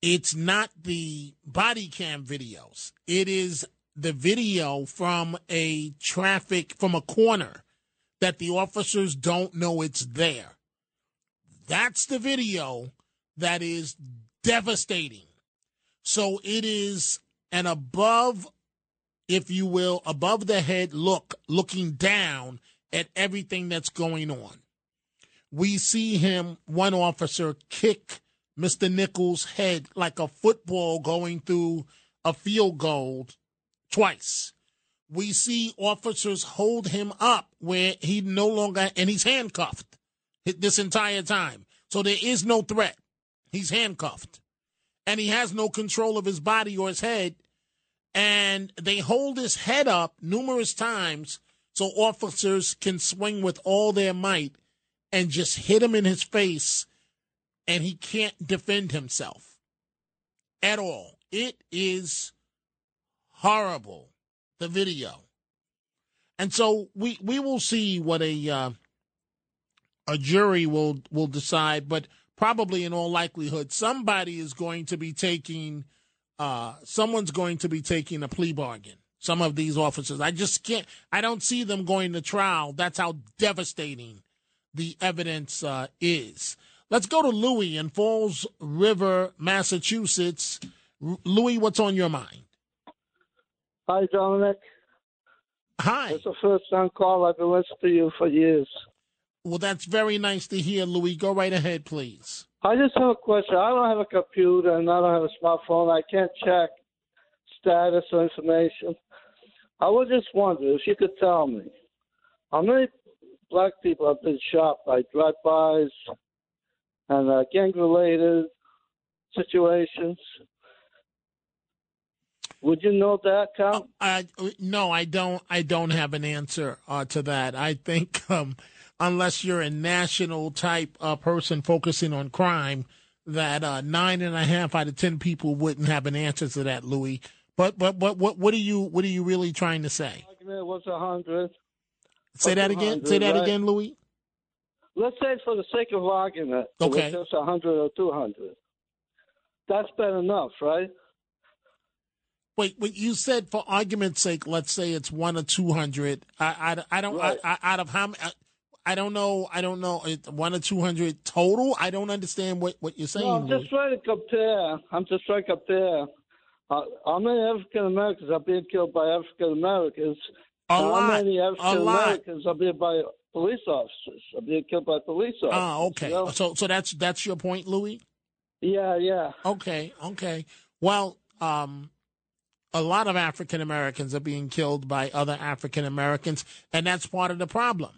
It's not the body cam videos. It is the video from a traffic, from a corner that the officers don't know it's there. That's the video that is devastating. So it is an above, if you will, above the head look, looking down at everything that's going on. We see him, one officer, kick Mr. Nichols' head like a football going through a field goal twice. We see officers hold him up where he no longer, and he's handcuffed this entire time. So there is no threat. He's handcuffed. And he has no control of his body or his head. And they hold his head up numerous times so officers can swing with all their might and just hit him in his face and he can't defend himself at all. It is horrible, the video. And so we, we will see what a uh, a jury will will decide, but probably in all likelihood, somebody is going to be taking uh, someone's going to be taking a plea bargain. Some of these officers, I just can't. I don't see them going to trial. That's how devastating the evidence uh, is. Let's go to Louis in Falls River, Massachusetts. Louis, what's on your mind? Hi, Dominic. Hi. It's the first time call. I've been listening to you for years. Well, that's very nice to hear, Louis. Go right ahead, please. I just have a question. I don't have a computer and I don't have a smartphone. I can't check status or information. I was just wondering if you could tell me how many black people have been shot by drive-bys and uh, gang-related situations. Would you know that, Cal? I no, I don't. I don't have an answer uh, to that. I think um, unless you're a national type uh, person focusing on crime, that uh, nine and a half out of ten people wouldn't have an answer to that, Louis. But but but what what are you what are you really trying to say? Argument was a hundred. Say that again. Say that right? again, Louis. Let's say for the sake of argument, it was Okay. just a hundred or two hundred. That's been enough, right? Wait, wait. You said for argument's sake, let's say it's one or two hundred. I, I, I don't. I, I, out of how many? I, uh, I don't know. I don't know. It- One or two hundred total. I don't understand what, what you're saying. No, I'm just trying to compare. I'm just trying to compare. Uh, how many African Americans are being killed by African Americans? A How lot. many African. Americans are being by police officers? Are being killed by police officers? Ah, okay. you know? So so that's that's your point, Louis. Yeah, yeah. Okay, okay. Well, um, a lot of African Americans are being killed by other African Americans, and that's part of the problem.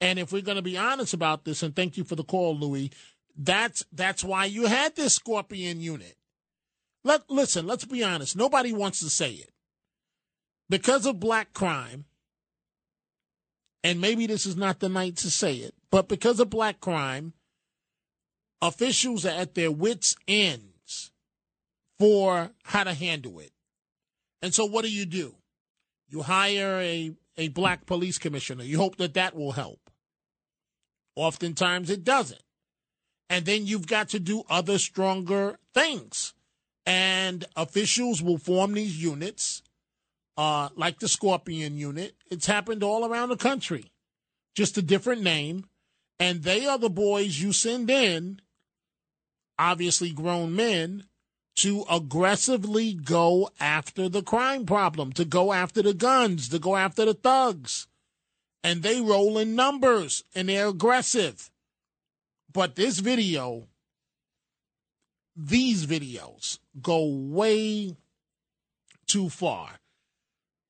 And if we're going to be honest about this, and thank you for the call, Louis, that's that's why you had this Scorpion unit. Let listen. Let's be honest. Nobody wants to say it because of black crime, and maybe this is not the night to say it, but because of black crime, officials are at their wits' ends for how to handle it. And so, what do you do? You hire a, a black police commissioner. You hope that that will help. Oftentimes, it doesn't. And then you've got to do other stronger things. And officials will form these units, uh, like the Scorpion unit. It's happened all around the country, just a different name. And they are the boys you send in, obviously grown men, to aggressively go after the crime problem, to go after the guns, to go after the thugs. And they roll in numbers and they're aggressive. But this video, these videos go way too far.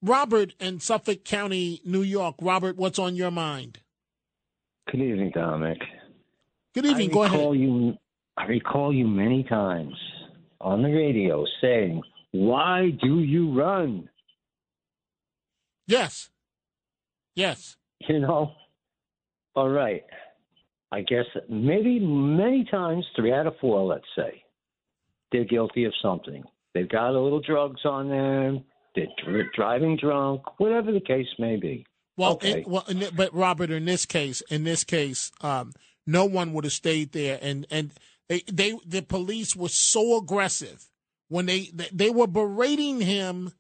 Robert in Suffolk County, New York. Robert, what's on your mind? Good evening, Dominic. Good evening. I Go recall ahead. You, I recall you many times on the radio saying, "Why do you run?" Yes. Yes. You know. All right. I guess maybe many times, three out of four, let's say, they're guilty of something. They've got a little drugs on them. They're dr- driving drunk, whatever the case may be. Well, okay. in, well, but Robert, in this case, in this case, um, no one would have stayed there, and and they, they the police were so aggressive when they they, were berating him.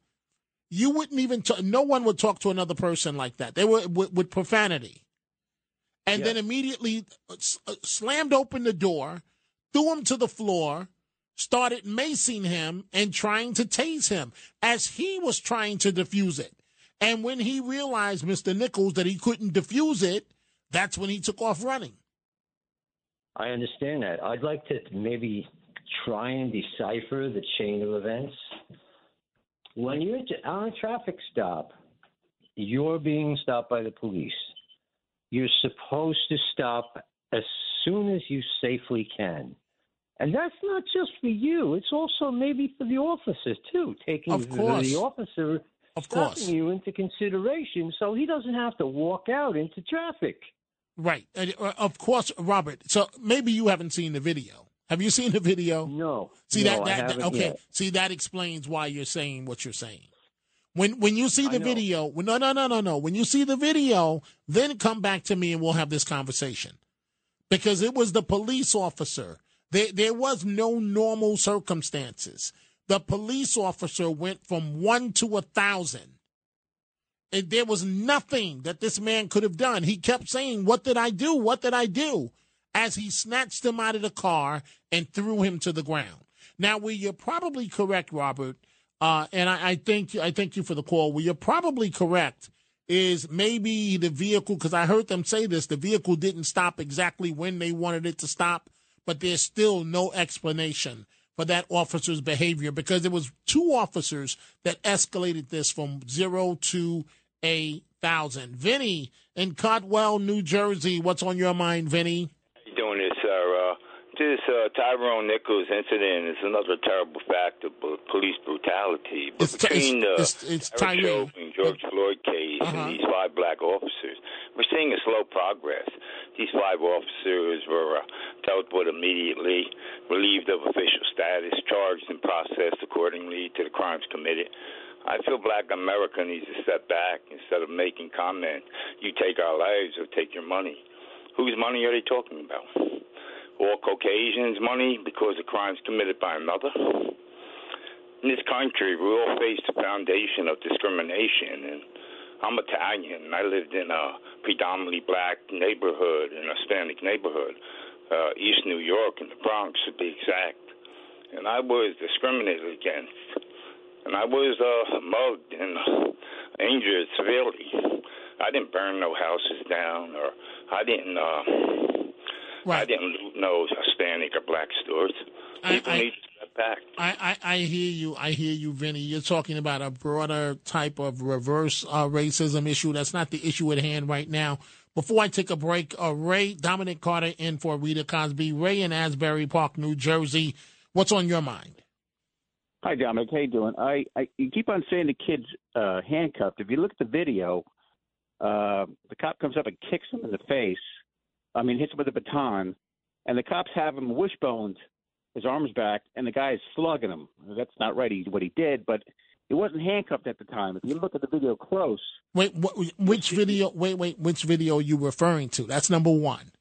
You wouldn't even talk, no one would talk to another person like that. They were with, with profanity, and then immediately uh, s- uh, slammed open the door, threw him to the floor, started macing him and trying to tase him as he was trying to defuse it. And when he realized, Mr. Nichols, that he couldn't defuse it, that's when he took off running. I understand that. I'd like to maybe try and decipher the chain of events. When you're on a traffic stop, you're being stopped by the police. You're supposed to stop as soon as you safely can. And that's not just for you, it's also maybe for the officers too, taking Of the- course. the officer Of course. you into consideration so he doesn't have to walk out into traffic. Right. Uh, Of course, Robert. So maybe you haven't seen the video. Have you seen the video? No. See No, that, that, that- okay. yet. See that explains why you're saying what you're saying. When when you see the video, when, no no no no no. When you see the video, then come back to me and we'll have this conversation. Because it was the police officer. There there was no normal circumstances. The police officer went from one to a thousand. And there was nothing that this man could have done. He kept saying, What did I do? What did I do? As he snatched him out of the car and threw him to the ground. Now, where you're probably correct, Robert, uh, and I, I thank you, I thank you for the call. Where you're probably correct is maybe the vehicle, because I heard them say this, the vehicle didn't stop exactly when they wanted it to stop, but there's still no explanation for that officer's behavior because it was two officers that escalated this from zero to a thousand. Vinny in Caldwell, New Jersey, what's on your mind, Vinny? How you doing this. Uh, Tyrone Nichols incident is another terrible fact of police brutality. But It's between the it's- it's Eric. Chauvin, George Floyd case Uh-huh. and these five black officers, we're seeing a slow progress. These five officers were uh, dealt with immediately, relieved of official status, charged and processed accordingly to the crimes committed. I feel black America needs to step back instead of making comment, you take our lives or take your money. Whose money are they talking about? All Caucasians' money because of crimes committed by another? In this country, we all face the foundation of discrimination, and I'm Italian. I lived in a predominantly black neighborhood, an Hispanic neighborhood, uh, East New York, in the Bronx, to be exact. And I was discriminated against, and I was uh, mugged and injured severely. I didn't burn no houses down, or I didn't. Uh, I didn't know no Hispanic or black stores. People need to step back. I, I, I hear you. I hear you, Vinny. You're talking about a broader type of reverse uh, racism issue. That's not the issue at hand right now. Before I take a break, uh, Ray, Dominic Carter in for Rita Cosby. Ray in Asbury Park, New Jersey. What's on your mind? Hi, Dominic. How you doing? I, I you keep on saying the kid's uh, handcuffed. If you look at the video, uh, the cop comes up and kicks him in the face. I mean, hits him with a baton, and the cops have him wishboned, his arms back, and the guy is slugging him. That's not right. He, what he did, but he wasn't handcuffed at the time. If you look at the video close, Wait, wh- which video? Wait, wait. Which video are you referring to? That's number one.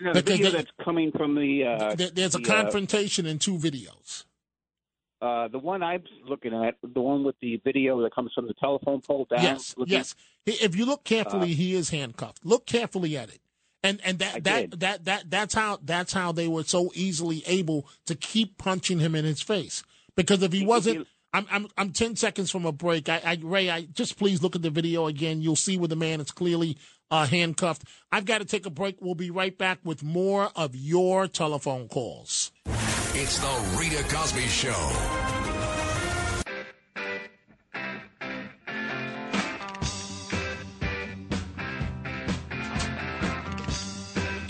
no, the Because video they- that's coming from the uh, There- There's a the, uh, confrontation in two videos. Uh, the one I'm looking at, the one with the video that comes from the telephone pole down. Yes, looking- yes. If you look carefully, Uh, he is handcuffed. Look carefully at it, and and that that, that that that's how that's how they were so easily able to keep punching him in his face. Because if he wasn't, I'm I'm I'm ten seconds from a break. I, I Ray, I just please look at the video again. You'll see where the man is clearly uh, handcuffed. I've got to take a break. We'll be right back with more of your telephone calls. It's the Rita Cosby Show.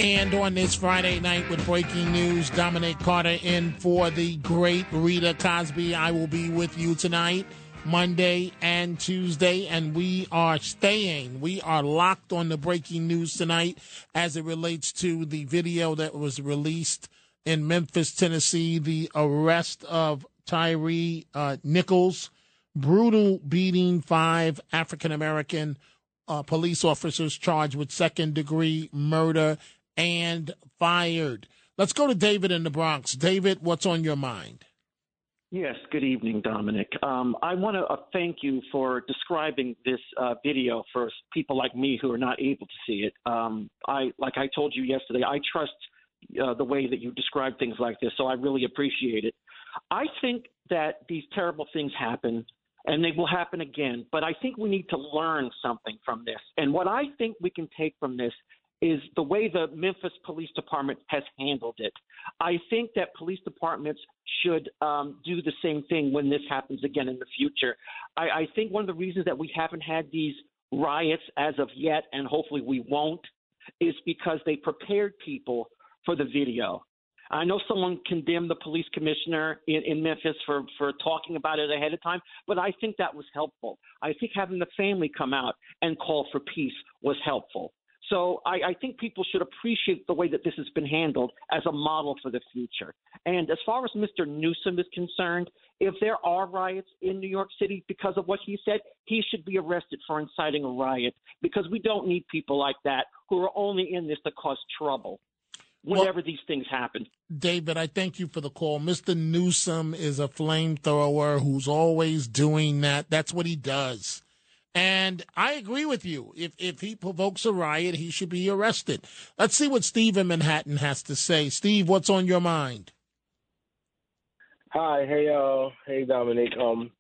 And on this Friday night with breaking news, Dominic Carter in for the great Rita Cosby. I will be with you tonight, Monday and Tuesday, and we are staying. We are locked on the breaking news tonight as it relates to the video that was released in Memphis, Tennessee, the arrest of Tyre uh, Nichols, brutal beating five African American uh, police officers charged with second degree murder and fired. Let's go to David in the Bronx. David, what's on your mind? Yes, good evening, Dominic. Um, I want to uh, thank you for describing this uh, video for people like me who are not able to see it. Um, I, like I told you yesterday, I trust uh, the way that you describe things like this, so I really appreciate it. I think that these terrible things happen, and they will happen again. But I think we need to learn something from this. And what I think we can take from this is the way the Memphis Police Department has handled it. I think that police departments should um, do the same thing when this happens again in the future. I, I think one of the reasons that we haven't had these riots as of yet, and hopefully we won't, is because they prepared people for the video. I know someone condemned the police commissioner in, in Memphis for, for talking about it ahead of time, but I think that was helpful. I think having the family come out and call for peace was helpful. So I, I think people should appreciate the way that this has been handled as a model for the future. And as far as Mr. Newsome is concerned, if there are riots in New York City because of what he said, he should be arrested for inciting a riot because we don't need people like that who are only in this to cause trouble whenever well, these things happen. David, I thank you for the call. Mr. Newsome is a flamethrower who's always doing that. That's what he does. And I agree with you. If if he provokes a riot, he should be arrested. Let's see what Steve in Manhattan has to say. Steve, what's on your mind? Hi, hey, uh, hey, Dominic. Um,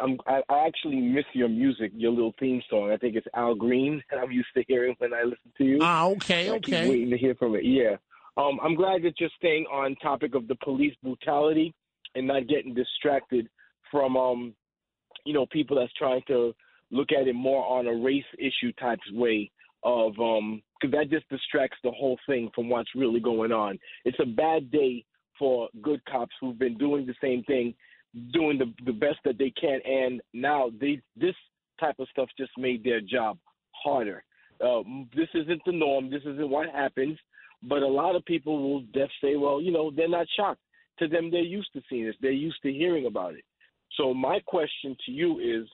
I'm, I, I actually miss your music, your little theme song. I think it's Al Green, and I'm used to hearing when I listen to you. Ah, okay, I okay. Keep waiting to hear from it. Yeah. Um, I'm glad that you're staying on topic of the police brutality and not getting distracted from, um, you know, people that's trying to look at it more on a race issue type way of um because that just distracts the whole thing from what's really going on. It's a bad day for good cops who've been doing the same thing, doing the the best that they can, and now they this type of stuff just made their job harder. Uh, this isn't the norm. This isn't what happens. But a lot of people will just say, well, you know, they're not shocked. To them, they're used to seeing this. They're used to hearing about it. So my question to you is,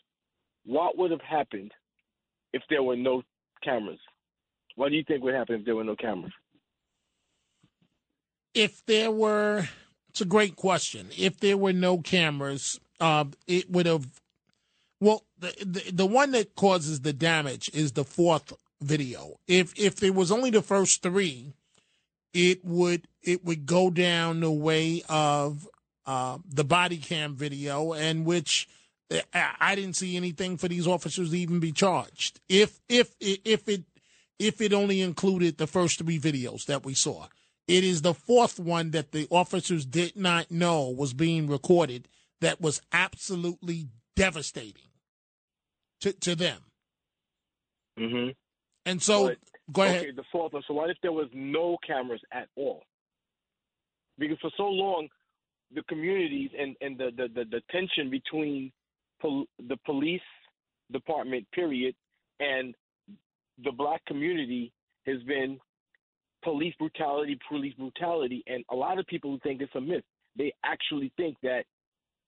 what would have happened if there were no cameras? What do you think would happen if there were no cameras? If there were, it's a great question. If there were no cameras, uh, it would have. Well, the, the the one that causes the damage is the fourth video. If if there was only the first three, it would it would go down the way of uh, the body cam video, and which I didn't see anything for these officers to even be charged. If if if it if it only included the first three videos that we saw, it is the fourth one that the officers did not know was being recorded that was absolutely devastating to to them. Mm-hmm. And so, but, go ahead. Okay, the fourth one. So what if there was no cameras at all? Because for so long, the communities and and the the, the, the tension between pol- the police department, period, and the black community has been police brutality, police brutality, and a lot of people who think it's a myth. They actually think that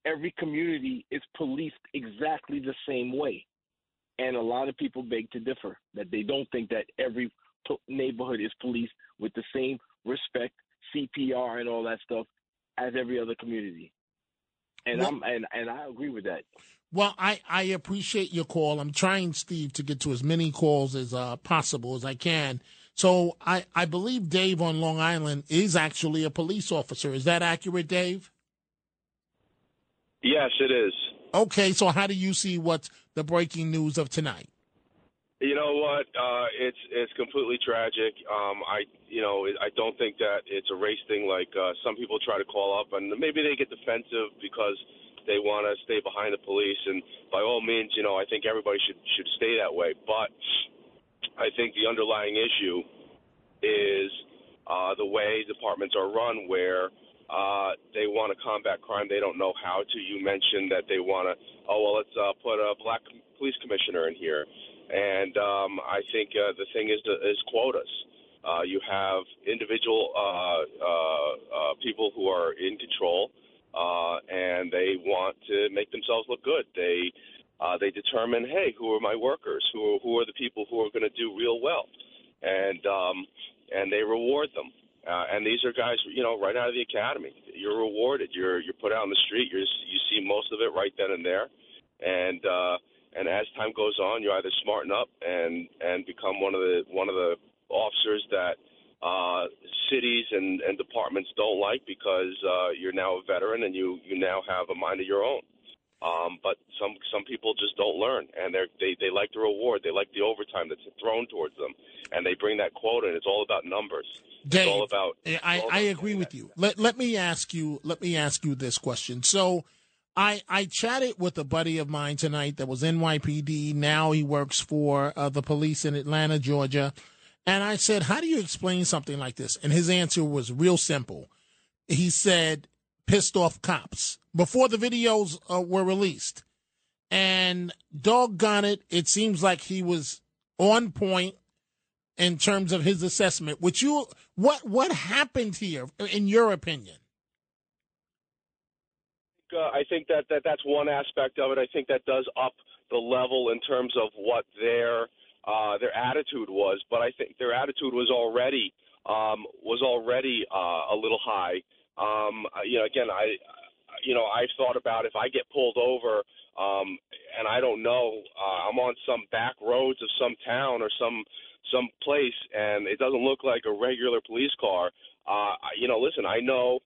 every community is policed exactly the same way, and a lot of people beg to differ. That they don't think that every po- neighborhood is policed with the same respect, CPR, and all that stuff as every other community. And I'm and, and I agree with that. Well, I, I appreciate your call. I'm trying, Steve, to get to as many calls as uh, possible as I can. So I, I believe Dave on Long Island is actually a police officer. Is that accurate, Dave? Yes, it is. Okay, so how do you see what's the breaking news of tonight? You know what? Uh, it's it's completely tragic. Um, I you know I don't think that it's a race thing like uh, some people try to call up, and maybe they get defensive because they want to stay behind the police, and by all means, you know, I think everybody should should stay that way. But I think the underlying issue is uh, the way departments are run, where uh, they want to combat crime, they don't know how to. You mentioned that they want to, oh well, let's uh, put a black police commissioner in here, and um, I think uh, the thing is is quotas. Uh, you have individual uh, uh, uh, people who are in control uh, and they want to make themselves look good. They Uh, they determine, hey, who are my workers? Who are, who are the people who are going to do real well? And um, and they reward them. Uh, and these are guys, you know, right out of the academy. You're rewarded. You're you're put out on the street. You're you see most of it right then and there. And uh, and as time goes on, you either smarten up and and become one of the one of the officers that uh, cities and, and departments don't like because uh, you're now a veteran and you you now have a mind of your own. Um, but some some people just don't learn, and they they they like the reward, they like the overtime that's thrown towards them, and they bring that quota, and it's all about numbers. Dave, it's all about. I, I agree with you. Let let me ask you let me ask you this question. So I I chatted with a buddy of mine tonight that was NYPD. Now he works for uh, the police in Atlanta, Georgia. And I said, "How do you explain something like this?" And his answer was real simple. He said, "Pissed off cops." Before the videos uh, were released, and doggone it, it seems like he was on point in terms of his assessment. Which you what what happened here, in your opinion? uh, I think that, that that's one aspect of it. I think that does up the level in terms of what their uh, their attitude was. But I think their attitude was already um, was already uh, a little high. Um, you know, again, I you know I've thought about if I get pulled over um, and I don't know, uh, I'm on some back roads of some town or some some place, and it doesn't look like a regular police car. Uh, you know, listen, I know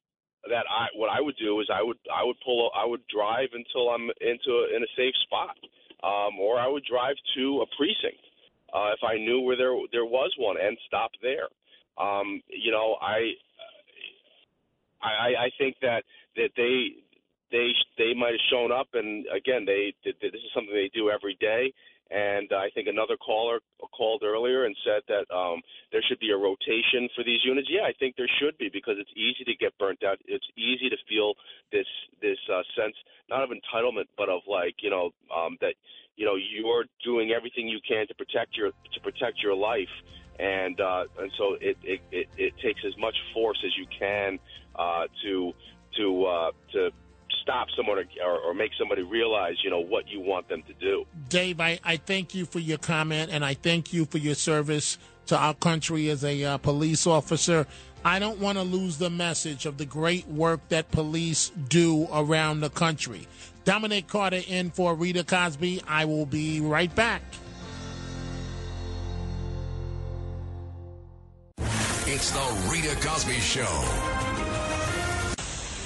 that I what I would do is I would I would pull I would drive until I'm into a, in a safe spot, um, or I would drive to a precinct uh, if I knew where there there was one and stop there. Um, you know, I I I think that that they they they might have shown up and again they this is something they do every day and I think another caller called earlier and said that um, there should be a rotation for these units. Yeah, I think there should be because it's easy to get burnt out. It's easy to feel this this uh, sense not of entitlement, but of like you know um, that you know you're doing everything you can to protect your to protect your life. And uh, and so it, it, it, it takes as much force as you can uh, to to uh, to stop someone or, or make somebody realize, you know, what you want them to do. Dave, I, I thank you for your comment and I thank you for your service to our country as a uh, police officer. I don't want to lose the message of the great work that police do around the country. Dominic Carter in for Rita Cosby. I will be right back. It's the Rita Cosby Show.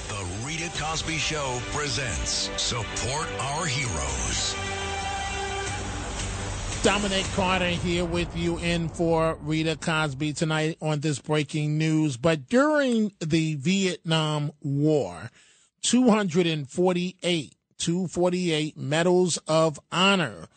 The Rita Cosby Show presents Support Our Heroes. Dominic Carter here with you in for Rita Cosby tonight on this breaking news. But during the Vietnam War, 248, 248 medals of honor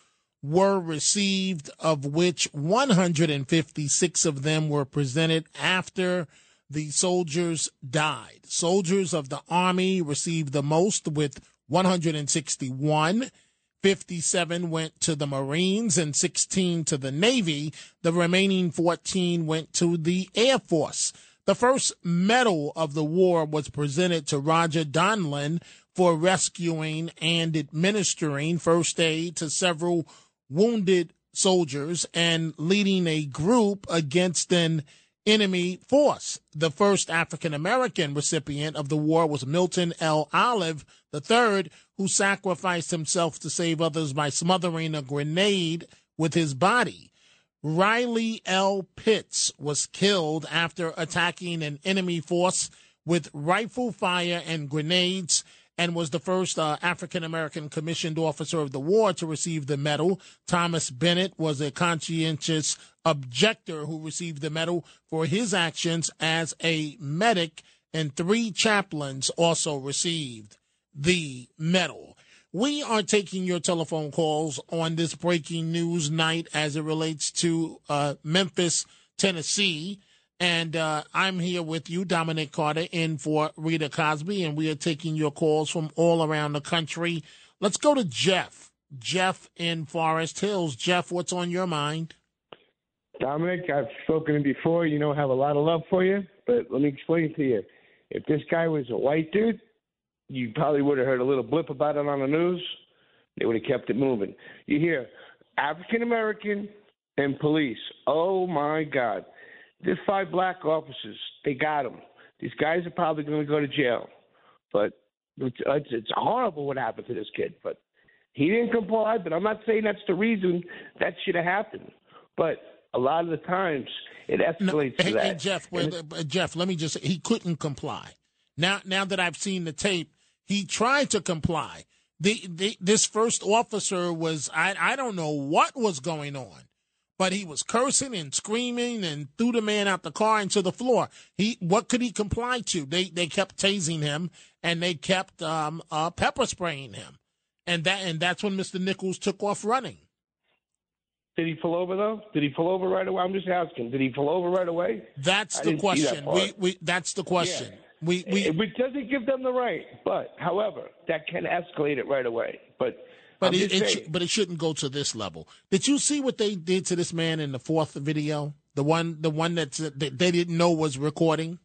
were received, of which 156 of them were presented after the soldiers died. Soldiers of the Army received the most with 161. 57 went to the Marines and 16 to the Navy. The remaining 14 went to the Air Force. The first medal of the war was presented to Roger Donlon for rescuing and administering first aid to several wounded soldiers and leading a group against an enemy force. The first African American recipient of the war was Milton L. Olive III, who sacrificed himself to save others by smothering a grenade with his body. Riley L. Pitts was killed after attacking an enemy force with rifle fire and grenades and was the first uh, African American commissioned officer of the war to receive the medal. Thomas Bennett was a conscientious objector who received the medal for his actions as a medic, and three chaplains also received the medal. We are taking your telephone calls on this breaking news night as it relates to uh, Memphis, Tennessee. And uh, I'm here with you, Dominic Carter, in for Rita Cosby, and we are taking your calls from all around the country. Let's go to Jeff. Jeff in Forest Hills. Jeff, what's on your mind? Dominic, I've spoken before. You know, I have a lot of love for you, but let me explain to you. If this guy was a white dude, you probably would have heard a little blip about it on the news. They would have kept it moving. You hear African American and police. Oh my God. There's five black officers. They got them. These guys are probably going to go to jail. But it's, it's, horrible what happened to this kid. But he didn't comply. But I'm not saying that's the reason that should have happened. But a lot of the times it escalates Hey, to that. hey, Jeff, well, uh, Jeff, let me just say he couldn't comply. Now, now that I've seen the tape, he tried to comply. The, the this first officer was I I don't know what was going on, but he was cursing and screaming and threw the man out the car into the floor. He what could he comply to? They they kept tasing him and they kept um uh, pepper spraying him, and that and that's when Mr. Nichols took off running. Did he pull over though? Did he pull over right away? I'm just asking. Did he pull over right away? That's the didn't that question. We we that's the question. We we It, it doesn't give them the right, but however, that can escalate it right away. But But it, it sh- but it shouldn't go to this level. Did you see what they did to this man in the fourth video? The one the one that's, uh, that they didn't know was recording.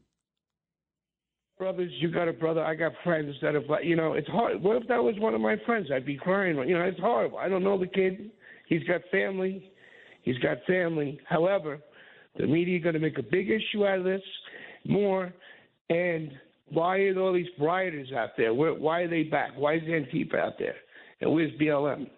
brothers, you got a brother. I got friends that have, you know, it's hard. What if that was one of my friends? I'd be crying. You know, it's horrible. I don't know the kid. He's got family. He's got family. However, the media going to make a big issue out of this, more. And why are all these rioters out there? Where, why are they back? Why is Antifa out there? And where's BLM?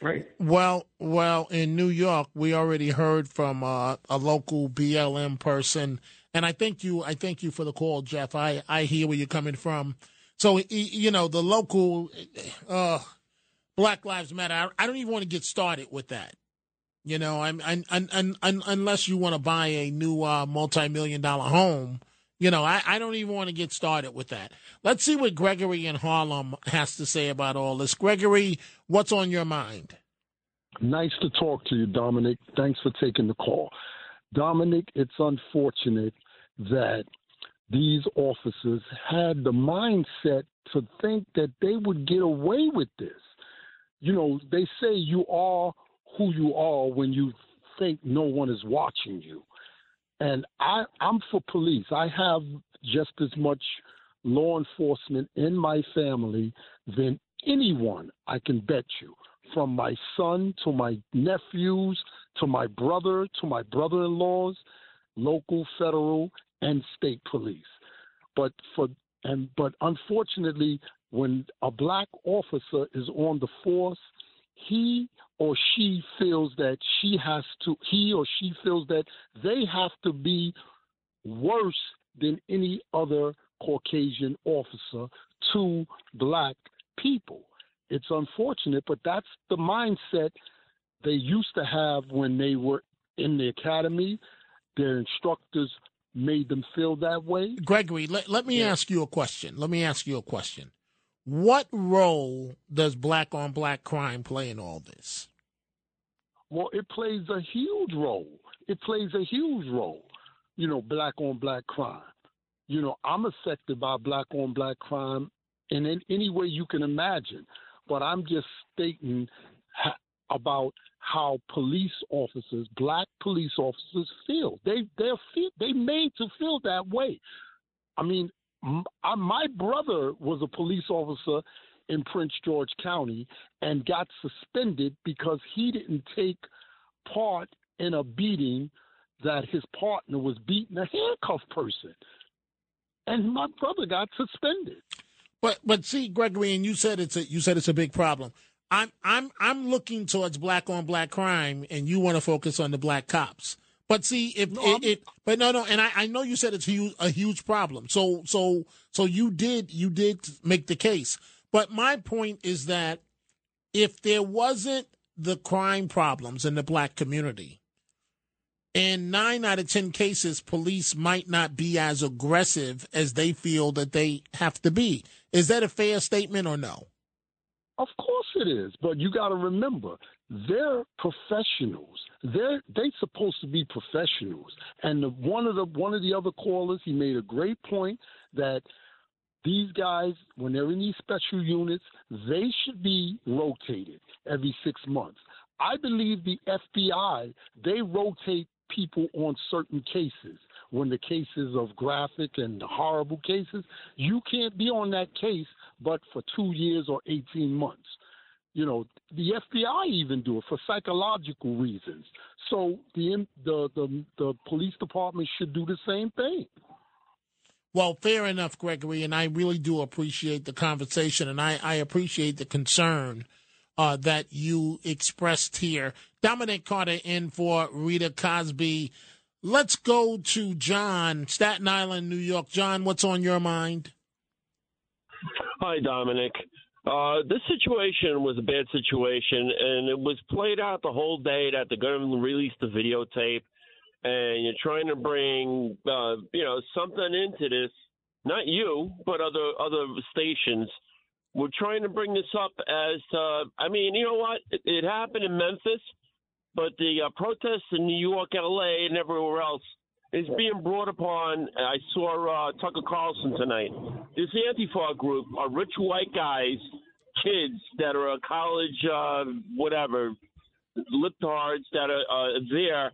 Right. Well, well, in New York, we already heard from uh, a local BLM person, and I thank you. I thank you for the call, Jeff. I I hear where you're coming from. So you know the local uh, Black Lives Matter. I, don't even want to get started with that. You know, I'm, I'm, I'm unless you want to buy a new uh, multi-million dollar home. You know, I, I don't even want to get started with that. Let's see what Gregory in Harlem has to say about all this. Gregory, what's on your mind? Nice to talk to you, Dominic. Thanks for taking the call. Dominic, it's unfortunate that these officers had the mindset to think that they would get away with this. You know, they say you are who you are when you think no one is watching you. And I, I'm for police. I have just as much law enforcement in my family than anyone, I can bet you. From my son to my nephews to my brother to my brother in laws, local, federal, and state police. But for and but unfortunately, when a black officer is on the force, he or she feels that she has to he or she feels that they have to be worse than any other Caucasian officer to black people. It's unfortunate, but that's the mindset they used to have when they were in the academy. Their instructors made them feel that way. Gregory, let, let me ask you a question. Let me ask you a question. What role does black on black crime play in all this? Well, it plays a huge role. It plays a huge role. You know, black on black crime. You know, I'm affected by black on black crime in, in any way you can imagine. But I'm just stating ha- about how police officers, black police officers, feel. They they're feel, they made to feel that way. I mean, m- I, my brother was a police officer in Prince George County and got suspended because he didn't take part in a beating that his partner was beating a handcuffed person. And my brother got suspended. But but see, Gregory, and you said it's a you said it's a big problem. I'm I'm I'm looking towards black on black crime, and you want to focus on the black cops. But see, if it, it, but no, no, and I, I know you said it's huge, a huge problem. So so so you did you did make the case. But my point is that if there wasn't the crime problems in the black community, in nine out of ten cases, police might not be as aggressive as they feel that they have to be. Is that a fair statement or no? Of course it is, but you got to remember they're professionals. They're they supposed to be professionals. And the, one of the one of the other callers, he made a great point that these guys, when they're in these special units, they should be rotated every six months. I believe the FBI they rotate people on certain cases. When the cases of graphic and horrible cases, you can't be on that case but for two years or 18 months. You know, the FBI even do it for psychological reasons. So the the the, the police department should do the same thing. Well, fair enough, Gregory, and I really do appreciate the conversation, and I, I appreciate the concern uh, that you expressed here. Dominic Carter in for Rita Cosby. Let's go to John, Staten Island, New York. John, what's on your mind? Hi, Dominic. Uh, this situation was a bad situation, and it was played out the whole day that the government released the videotape, and you're trying to bring, uh, you know, something into this. Not you, but other other stations. We're trying to bring this up as, uh, I mean, you know what? It, it happened in Memphis, but the uh, protests in New York, L.A., and everywhere else is being brought upon. I saw uh, Tucker Carlson tonight. This Antifa group are rich white guys, kids that are a college, uh, whatever, libtards that are uh, there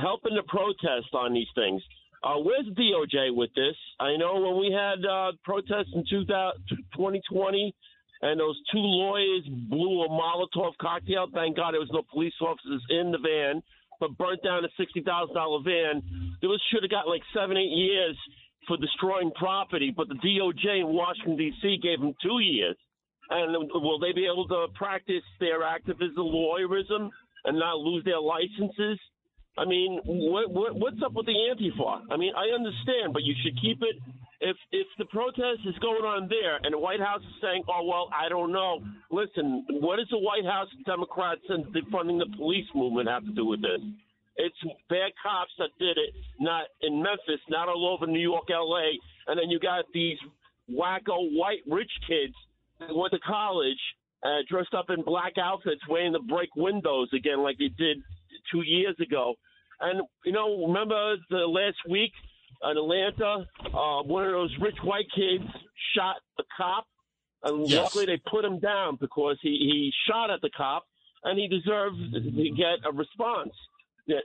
helping to protest on these things. Uh, where's DOJ with this? I know when we had uh, protests in 2020 and those two lawyers blew a Molotov cocktail. Thank God there was no police officers in the van but burnt down a sixty thousand dollar van. Those should have got like seven, eight years for destroying property, but the DOJ in Washington D.C. gave them two years. And will they be able to practice their activism, lawyerism, and not lose their licenses? I mean, what, what, what's up with the Antifa? I mean, I understand, but you should keep it. If if the protest is going on there, and the White House is saying, "Oh well, I don't know." Listen, what does the White House Democrats and defunding the police movement have to do with this? It's bad cops that did it, not in Memphis, not all over New York, L.A. And then you got these wacko white rich kids that went to college, uh, dressed up in black outfits, waiting to break windows again, like they did two years ago. And you know, remember the last week in Atlanta, uh, one of those rich white kids shot a cop, and Yes. luckily they put him down because he he shot at the cop, and he deserved to get a response.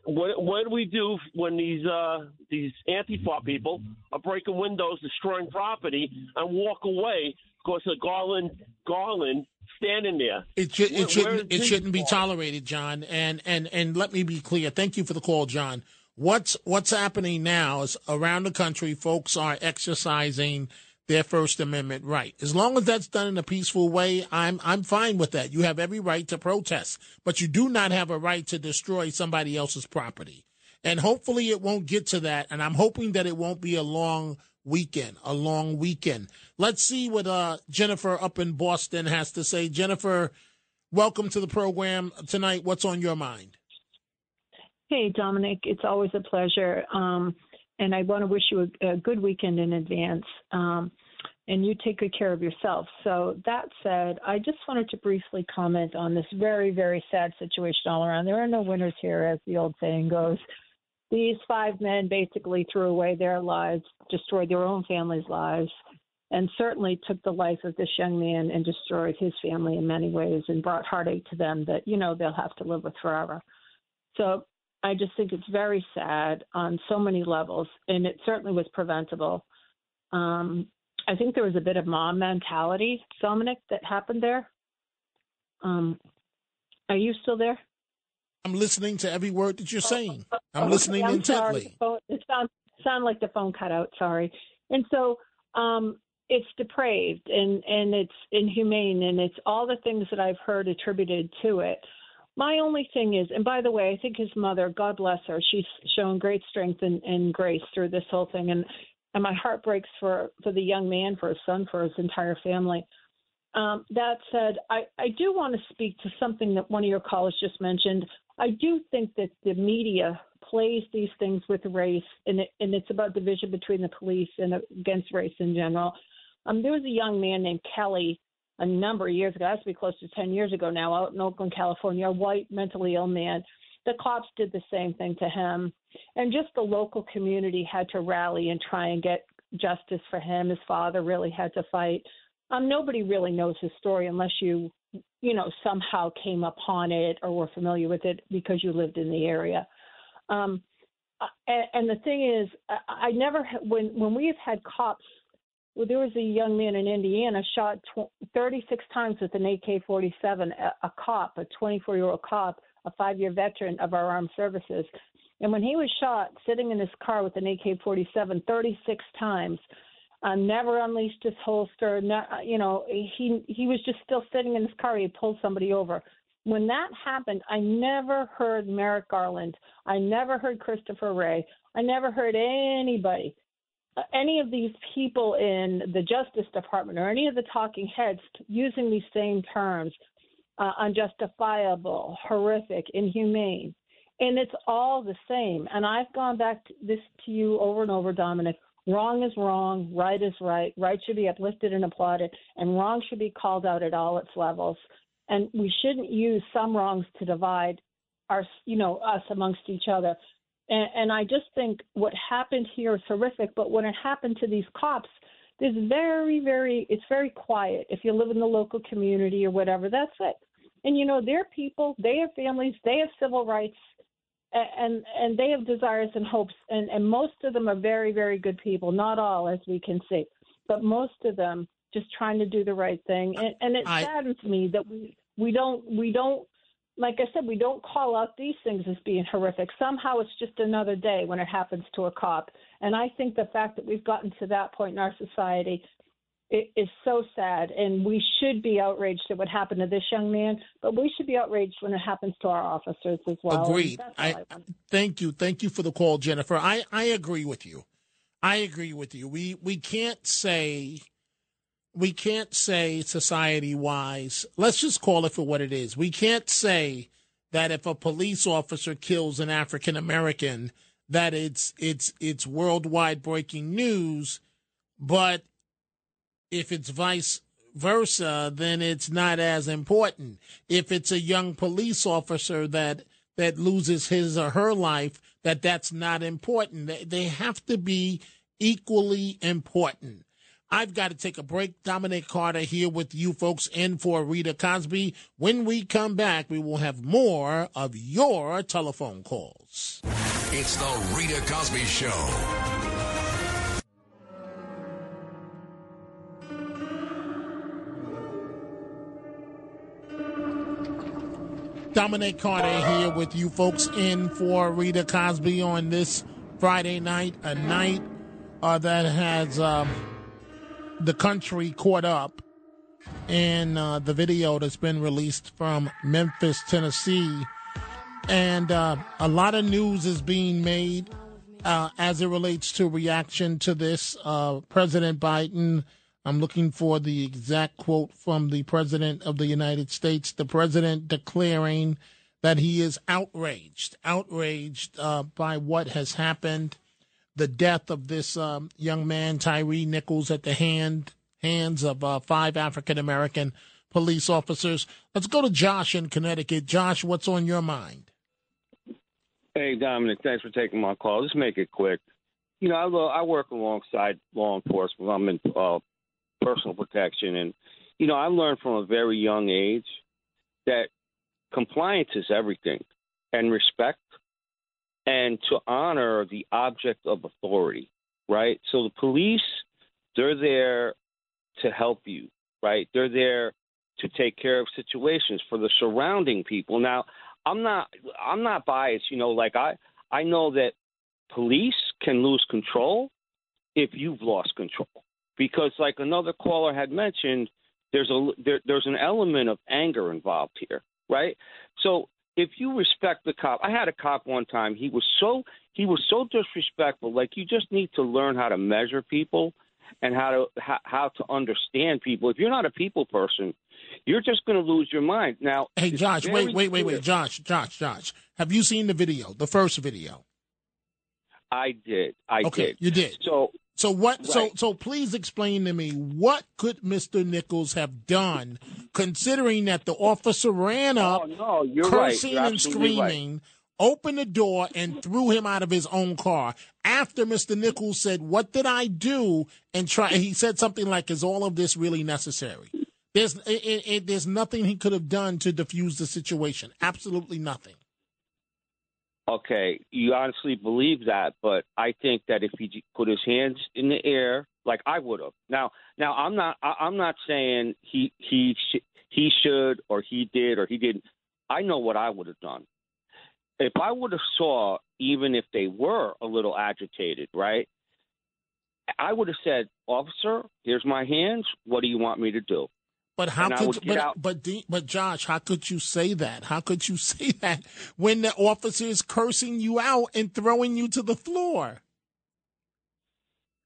What, what do we do when these uh, these Antifa people are breaking windows, destroying property, and walk away because of Garland Garland standing there? It, should, it shouldn't. It shouldn't be tolerated, John. And and and let me be clear. Thank you for the call, John. What's what's happening now is around the country, folks are exercising their First Amendment right. As long as that's done in a peaceful way, I'm I'm fine with that. You have every right to protest, but you do not have a right to destroy somebody else's property. And hopefully, it won't get to that. And I'm hoping that it won't be a long weekend. A long weekend. Let's see what uh, Jennifer up in Boston has to say. Jennifer, welcome to the program tonight. What's on your mind? Hey, Dominic, it's always a pleasure. Um, and I want to wish you a, a good weekend in advance. Um, and you take good care of yourself. So, that said, I just wanted to briefly comment on this very, very sad situation all around. There are no winners here, as the old saying goes. These five men basically threw away their lives, destroyed their own families' lives, and certainly took the life of this young man and destroyed his family in many ways and brought heartache to them that, you know, they'll have to live with forever. So I just think it's very sad on so many levels, and it certainly was preventable. Um, I think there was a bit of mom mentality, Dominic, that happened there. Um, are you still there? I'm listening to every word that you're saying. I'm Okay, listening I'm intently. Phone, it sound sound like the phone cut out. Sorry. And so um, it's depraved and and it's inhumane and it's all the things that I've heard attributed to it. My only thing is, and by the way, I think his mother, God bless her, she's shown great strength and, and grace through this whole thing, and and my heart breaks for for the young man, for his son, for his entire family. Um, that said, I, I do want to speak to something that one of your callers just mentioned. I do think that the media plays these things with race, and, it, and it's about division between the police and against race in general. Um, there was a young man named Kelly a number of years ago, to be close to 10 years ago now, out in Oakland, California, a white mentally ill man. The cops did the same thing to him. And just the local community had to rally and try and get justice for him. His father really had to fight. Um, nobody really knows his story unless you, you know, somehow came upon it or were familiar with it because you lived in the area. Um, and, and the thing is, I, never when when we have had cops well, there was a young man in Indiana shot tw- 36 times with an AK-47, a, a cop, a 24-year-old cop, a five-year veteran of our armed services. And when he was shot, sitting in his car with an AK-47 36 times, uh, never unleashed his holster. Not, you know, he he was just still sitting in his car. He pulled somebody over. When that happened, I never heard Merrick Garland. I never heard Christopher Wray. I never heard anybody, uh, any of these people in the Justice Department or any of the talking heads using these same terms uh, unjustifiable, horrific, inhumane. And it's all the same. And I've gone back to this to you over and over, Dominic. Wrong is wrong, right is right. Right should be uplifted and applauded, and wrong should be called out at all its levels. And we shouldn't use some wrongs to divide our, you know, us amongst each other. And, and I just think what happened here is horrific. But when it happened to these cops, there's very, very, it's very quiet. If you live in the local community or whatever, that's it. And you know, they're people, they have families, they have civil rights, and and they have desires and hopes and and most of them are very very good people not all as we can see but most of them just trying to do the right thing and and it I- saddens me that we we don't we don't like I said, we don't call out these things as being horrific. Somehow it's just another day when it happens to a cop. And I think the fact that we've gotten to that point in our society it is so sad. And we should be outraged at what happened to this young man, but we should be outraged when it happens to our officers as well. Agreed. I, I thank you. Thank you for the call, Jennifer. I, I agree with you. I agree with you. We we can't say we can't say society wise. Let's just call it for what it is. We can't say that if a police officer kills an African American that it's it's it's worldwide breaking news, but if it's vice versa, then it's not as important. If it's a young police officer that that loses his or her life, that that's not important. They, they have to be equally important. I've got to take a break. Dominic Carter here with you folks in for Rita Cosby. When we come back, we will have more of your telephone calls. It's the Rita Cosby Show. Dominic Carter here with you folks in for Rita Cosby on this Friday night, a night uh, that has um, the country caught up in uh, the video that's been released from Memphis, Tennessee. And uh, a lot of news is being made uh, as it relates to reaction to this. Uh, President Biden, I'm looking for the exact quote from the President of the United States, the President declaring that he is outraged, outraged uh, by what has happened, the death of this um, young man, Tyre Nichols, at the hand hands of uh, five African American police officers. Let's go to Josh in Connecticut. Josh, what's on your mind? Hey, Dominic, thanks for taking my call. Just make it quick. You know, I, I work alongside law enforcement. I'm in uh, personal protection, and you know, I learned from a very young age that compliance is everything, and respect, and to honor the object of authority. Right. So the police, they're there to help you. Right. They're there to take care of situations for the surrounding people. Now, I'm not I'm not biased, you know, like I I know that police can lose control if you've lost control. Because like another caller had mentioned, there's a there, there's an element of anger involved here, right? So if you respect the cop, I had a cop one time. He was so he was so disrespectful. Like you just need to learn how to measure people and how to how, how to understand people. If you're not a people person, you're just going to lose your mind. Now, Hey, Josh, wait, wait, wait, wait. Josh, Josh, Josh. Have you seen the video, the first video? I did. I okay, did. you did. So, so what? So, Right. so please explain to me what could Mr. Nichols have done, considering that the officer ran oh, up, Oh, no, you're right. cursing You're and absolutely right. screaming, opened the door and threw him out of his own car. After Mr. Nichols said, "What did I do?" and try, he said something like, "Is all of this really necessary?" There's, it, it, it- there's nothing he could have done to diffuse the situation. Absolutely nothing. Okay, you honestly believe that, but I think that if he put his hands in the air, like I would have. Now, now I'm not. I, I'm not saying he he sh- he should or he did or he didn't. I know what I would have done. If I would have saw, even if they were a little agitated, right? I would have said, "Officer, here's my hands. What do you want me to do?" But how And could but out. but but Josh, how could you say that? How could you say that when the officer is cursing you out and throwing you to the floor?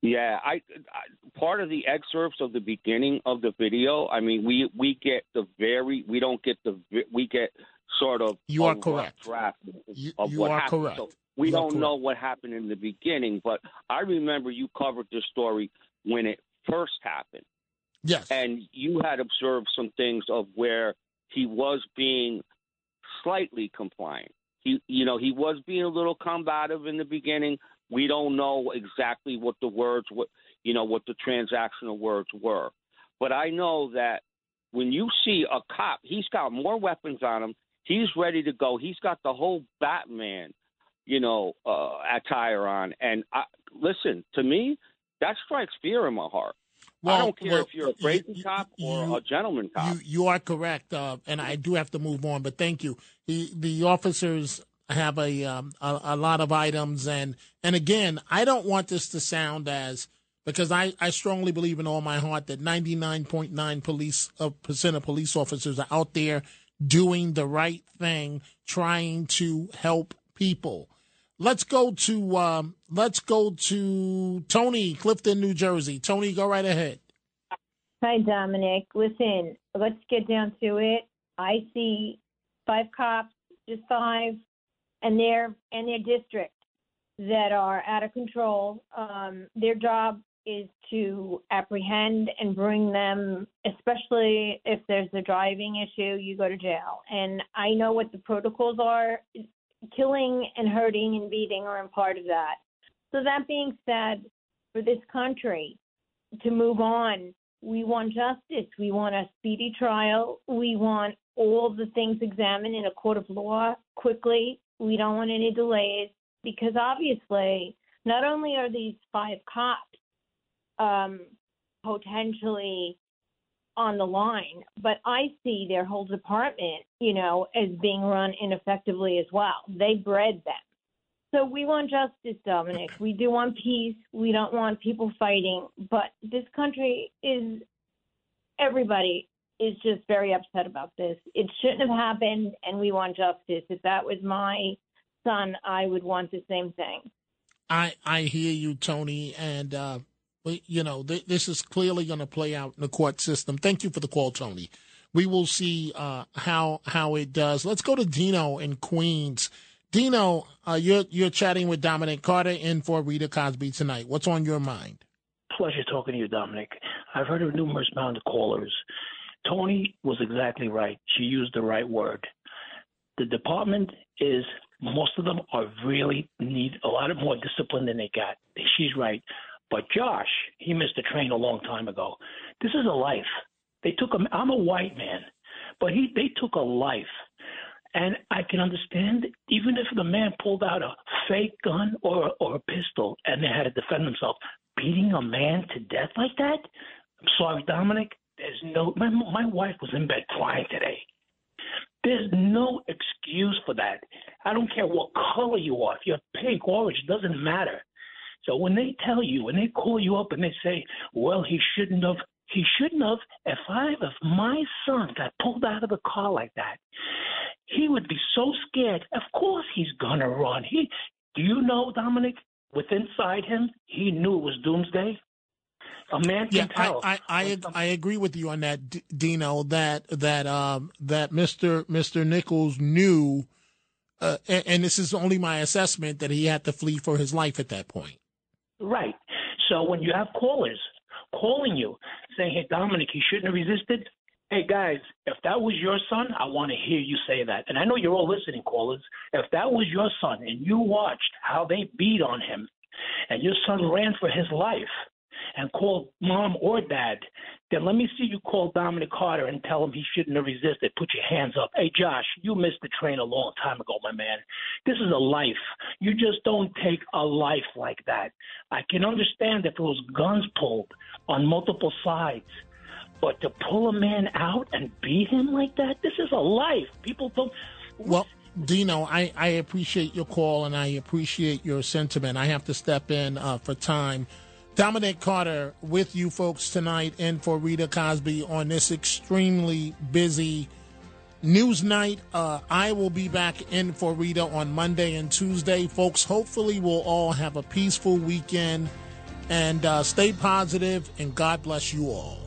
Yeah, I, I part of the excerpts of the beginning of the video. I mean, we we get the very we don't get the we get sort of You are correct. draft You, of you what are happened. correct. So we You don't know what happened in the beginning, but I remember you covered this story when it first happened. Yes. And you had observed some things of where he was being slightly compliant. He, you know, he was being a little combative in the beginning. We don't know exactly what the words, what you know, what the transactional words were. But I know that when you see a cop, he's got more weapons on him. He's ready to go. He's got the whole Batman, you know, uh, attire on. And I, listen, to me, that strikes fear in my heart. I don't care well, if you're a crazy cop or a gentleman cop. You you are correct, uh, and I do have to move on. But thank you. The the officers have a, um, a a lot of items, and and again, I don't want this to sound as because I, I strongly believe in all my heart that 99.9 police uh, percent of police officers are out there doing the right thing, trying to help people. Let's go to um, let's go to Tony, Clifton, New Jersey. Tony, go right ahead. Hi, Dominic. Listen, let's get down to it. I see five cops, just five, and their and their district that are out of control. Um, their job is to apprehend and bring them, especially if there's a driving issue, you go to jail. And I know what the protocols are. Killing and hurting and beating are a part of that. So that being said, for this country to move on, we want justice. We want a speedy trial. We want all the things examined in a court of law quickly. We don't want any delays because obviously, not only are these five cops um, potentially on the line, but I see their whole department, you know, as being run ineffectively as well. They bred them. So we want justice, Dominic. We do want peace. We don't want people fighting. But this country is, everybody is just very upset about this. It shouldn't have happened, and we want justice. If that was my son, I would want the same thing. I I hear you, Tony, and uh, you know th- this is clearly going to play out in the court system. Thank you for the call, Tony. We will see uh, how how it does. Let's go to Dino in Queens. Dino, uh, you're you're chatting with Dominic Carter in for Rita Cosby tonight. What's on your mind? Pleasure talking to you, Dominic. I've heard of numerous of callers. Tony was exactly right. She used the right word. The department is most of them are really need a lot of more discipline than they got. She's right. But Josh, he missed the train a long time ago. This is a life. They took him. I'm a white man, but he they took a life. And I can understand even if the man pulled out a fake gun or or a pistol and they had to defend themselves, beating a man to death like that. I'm sorry, Dominic. There's no. My my wife was in bed crying today. There's no excuse for that. I don't care what color you are. If you're pink, orange, it doesn't matter. So when they tell you, when they call you up and they say, "Well, he shouldn't have," he shouldn't have. If I, if my son got pulled out of the car like that, he would be so scared. Of course, he's gonna run. He, do you know, Dominic? With inside him, he knew it was doomsday. A man Yeah, can tell. I, I, I, I agree with you on that, D- Dino. That that um that Mister Mister Nichols knew, uh, and, and this is only my assessment that he had to flee for his life at that point. Right. So when you have callers calling you saying, "Hey, Dominic, he shouldn't have resisted," hey guys, if that was your son, I want to hear you say that. And I know you're all listening, callers. If that was your son and you watched how they beat on him, and your son ran for his life and call mom or dad then let me see you call Dominic Carter and tell him he shouldn't have resisted. Put your hands up. Hey, Josh, you missed the train a long time ago, my man. This is a life. You just don't take a life like that. I can understand if it was guns pulled on multiple sides. But to pull a man out and beat him like that, this is a life. People don't. Well, Dino, I, I appreciate your call and I appreciate your sentiment. I have to step in uh, for time. Dominic Carter with you folks tonight and for Rita Cosby on this extremely busy news night. Uh, I will be back in for Rita on Monday and Tuesday. Folks, hopefully, we'll all have a peaceful weekend and uh, stay positive, and God bless you all.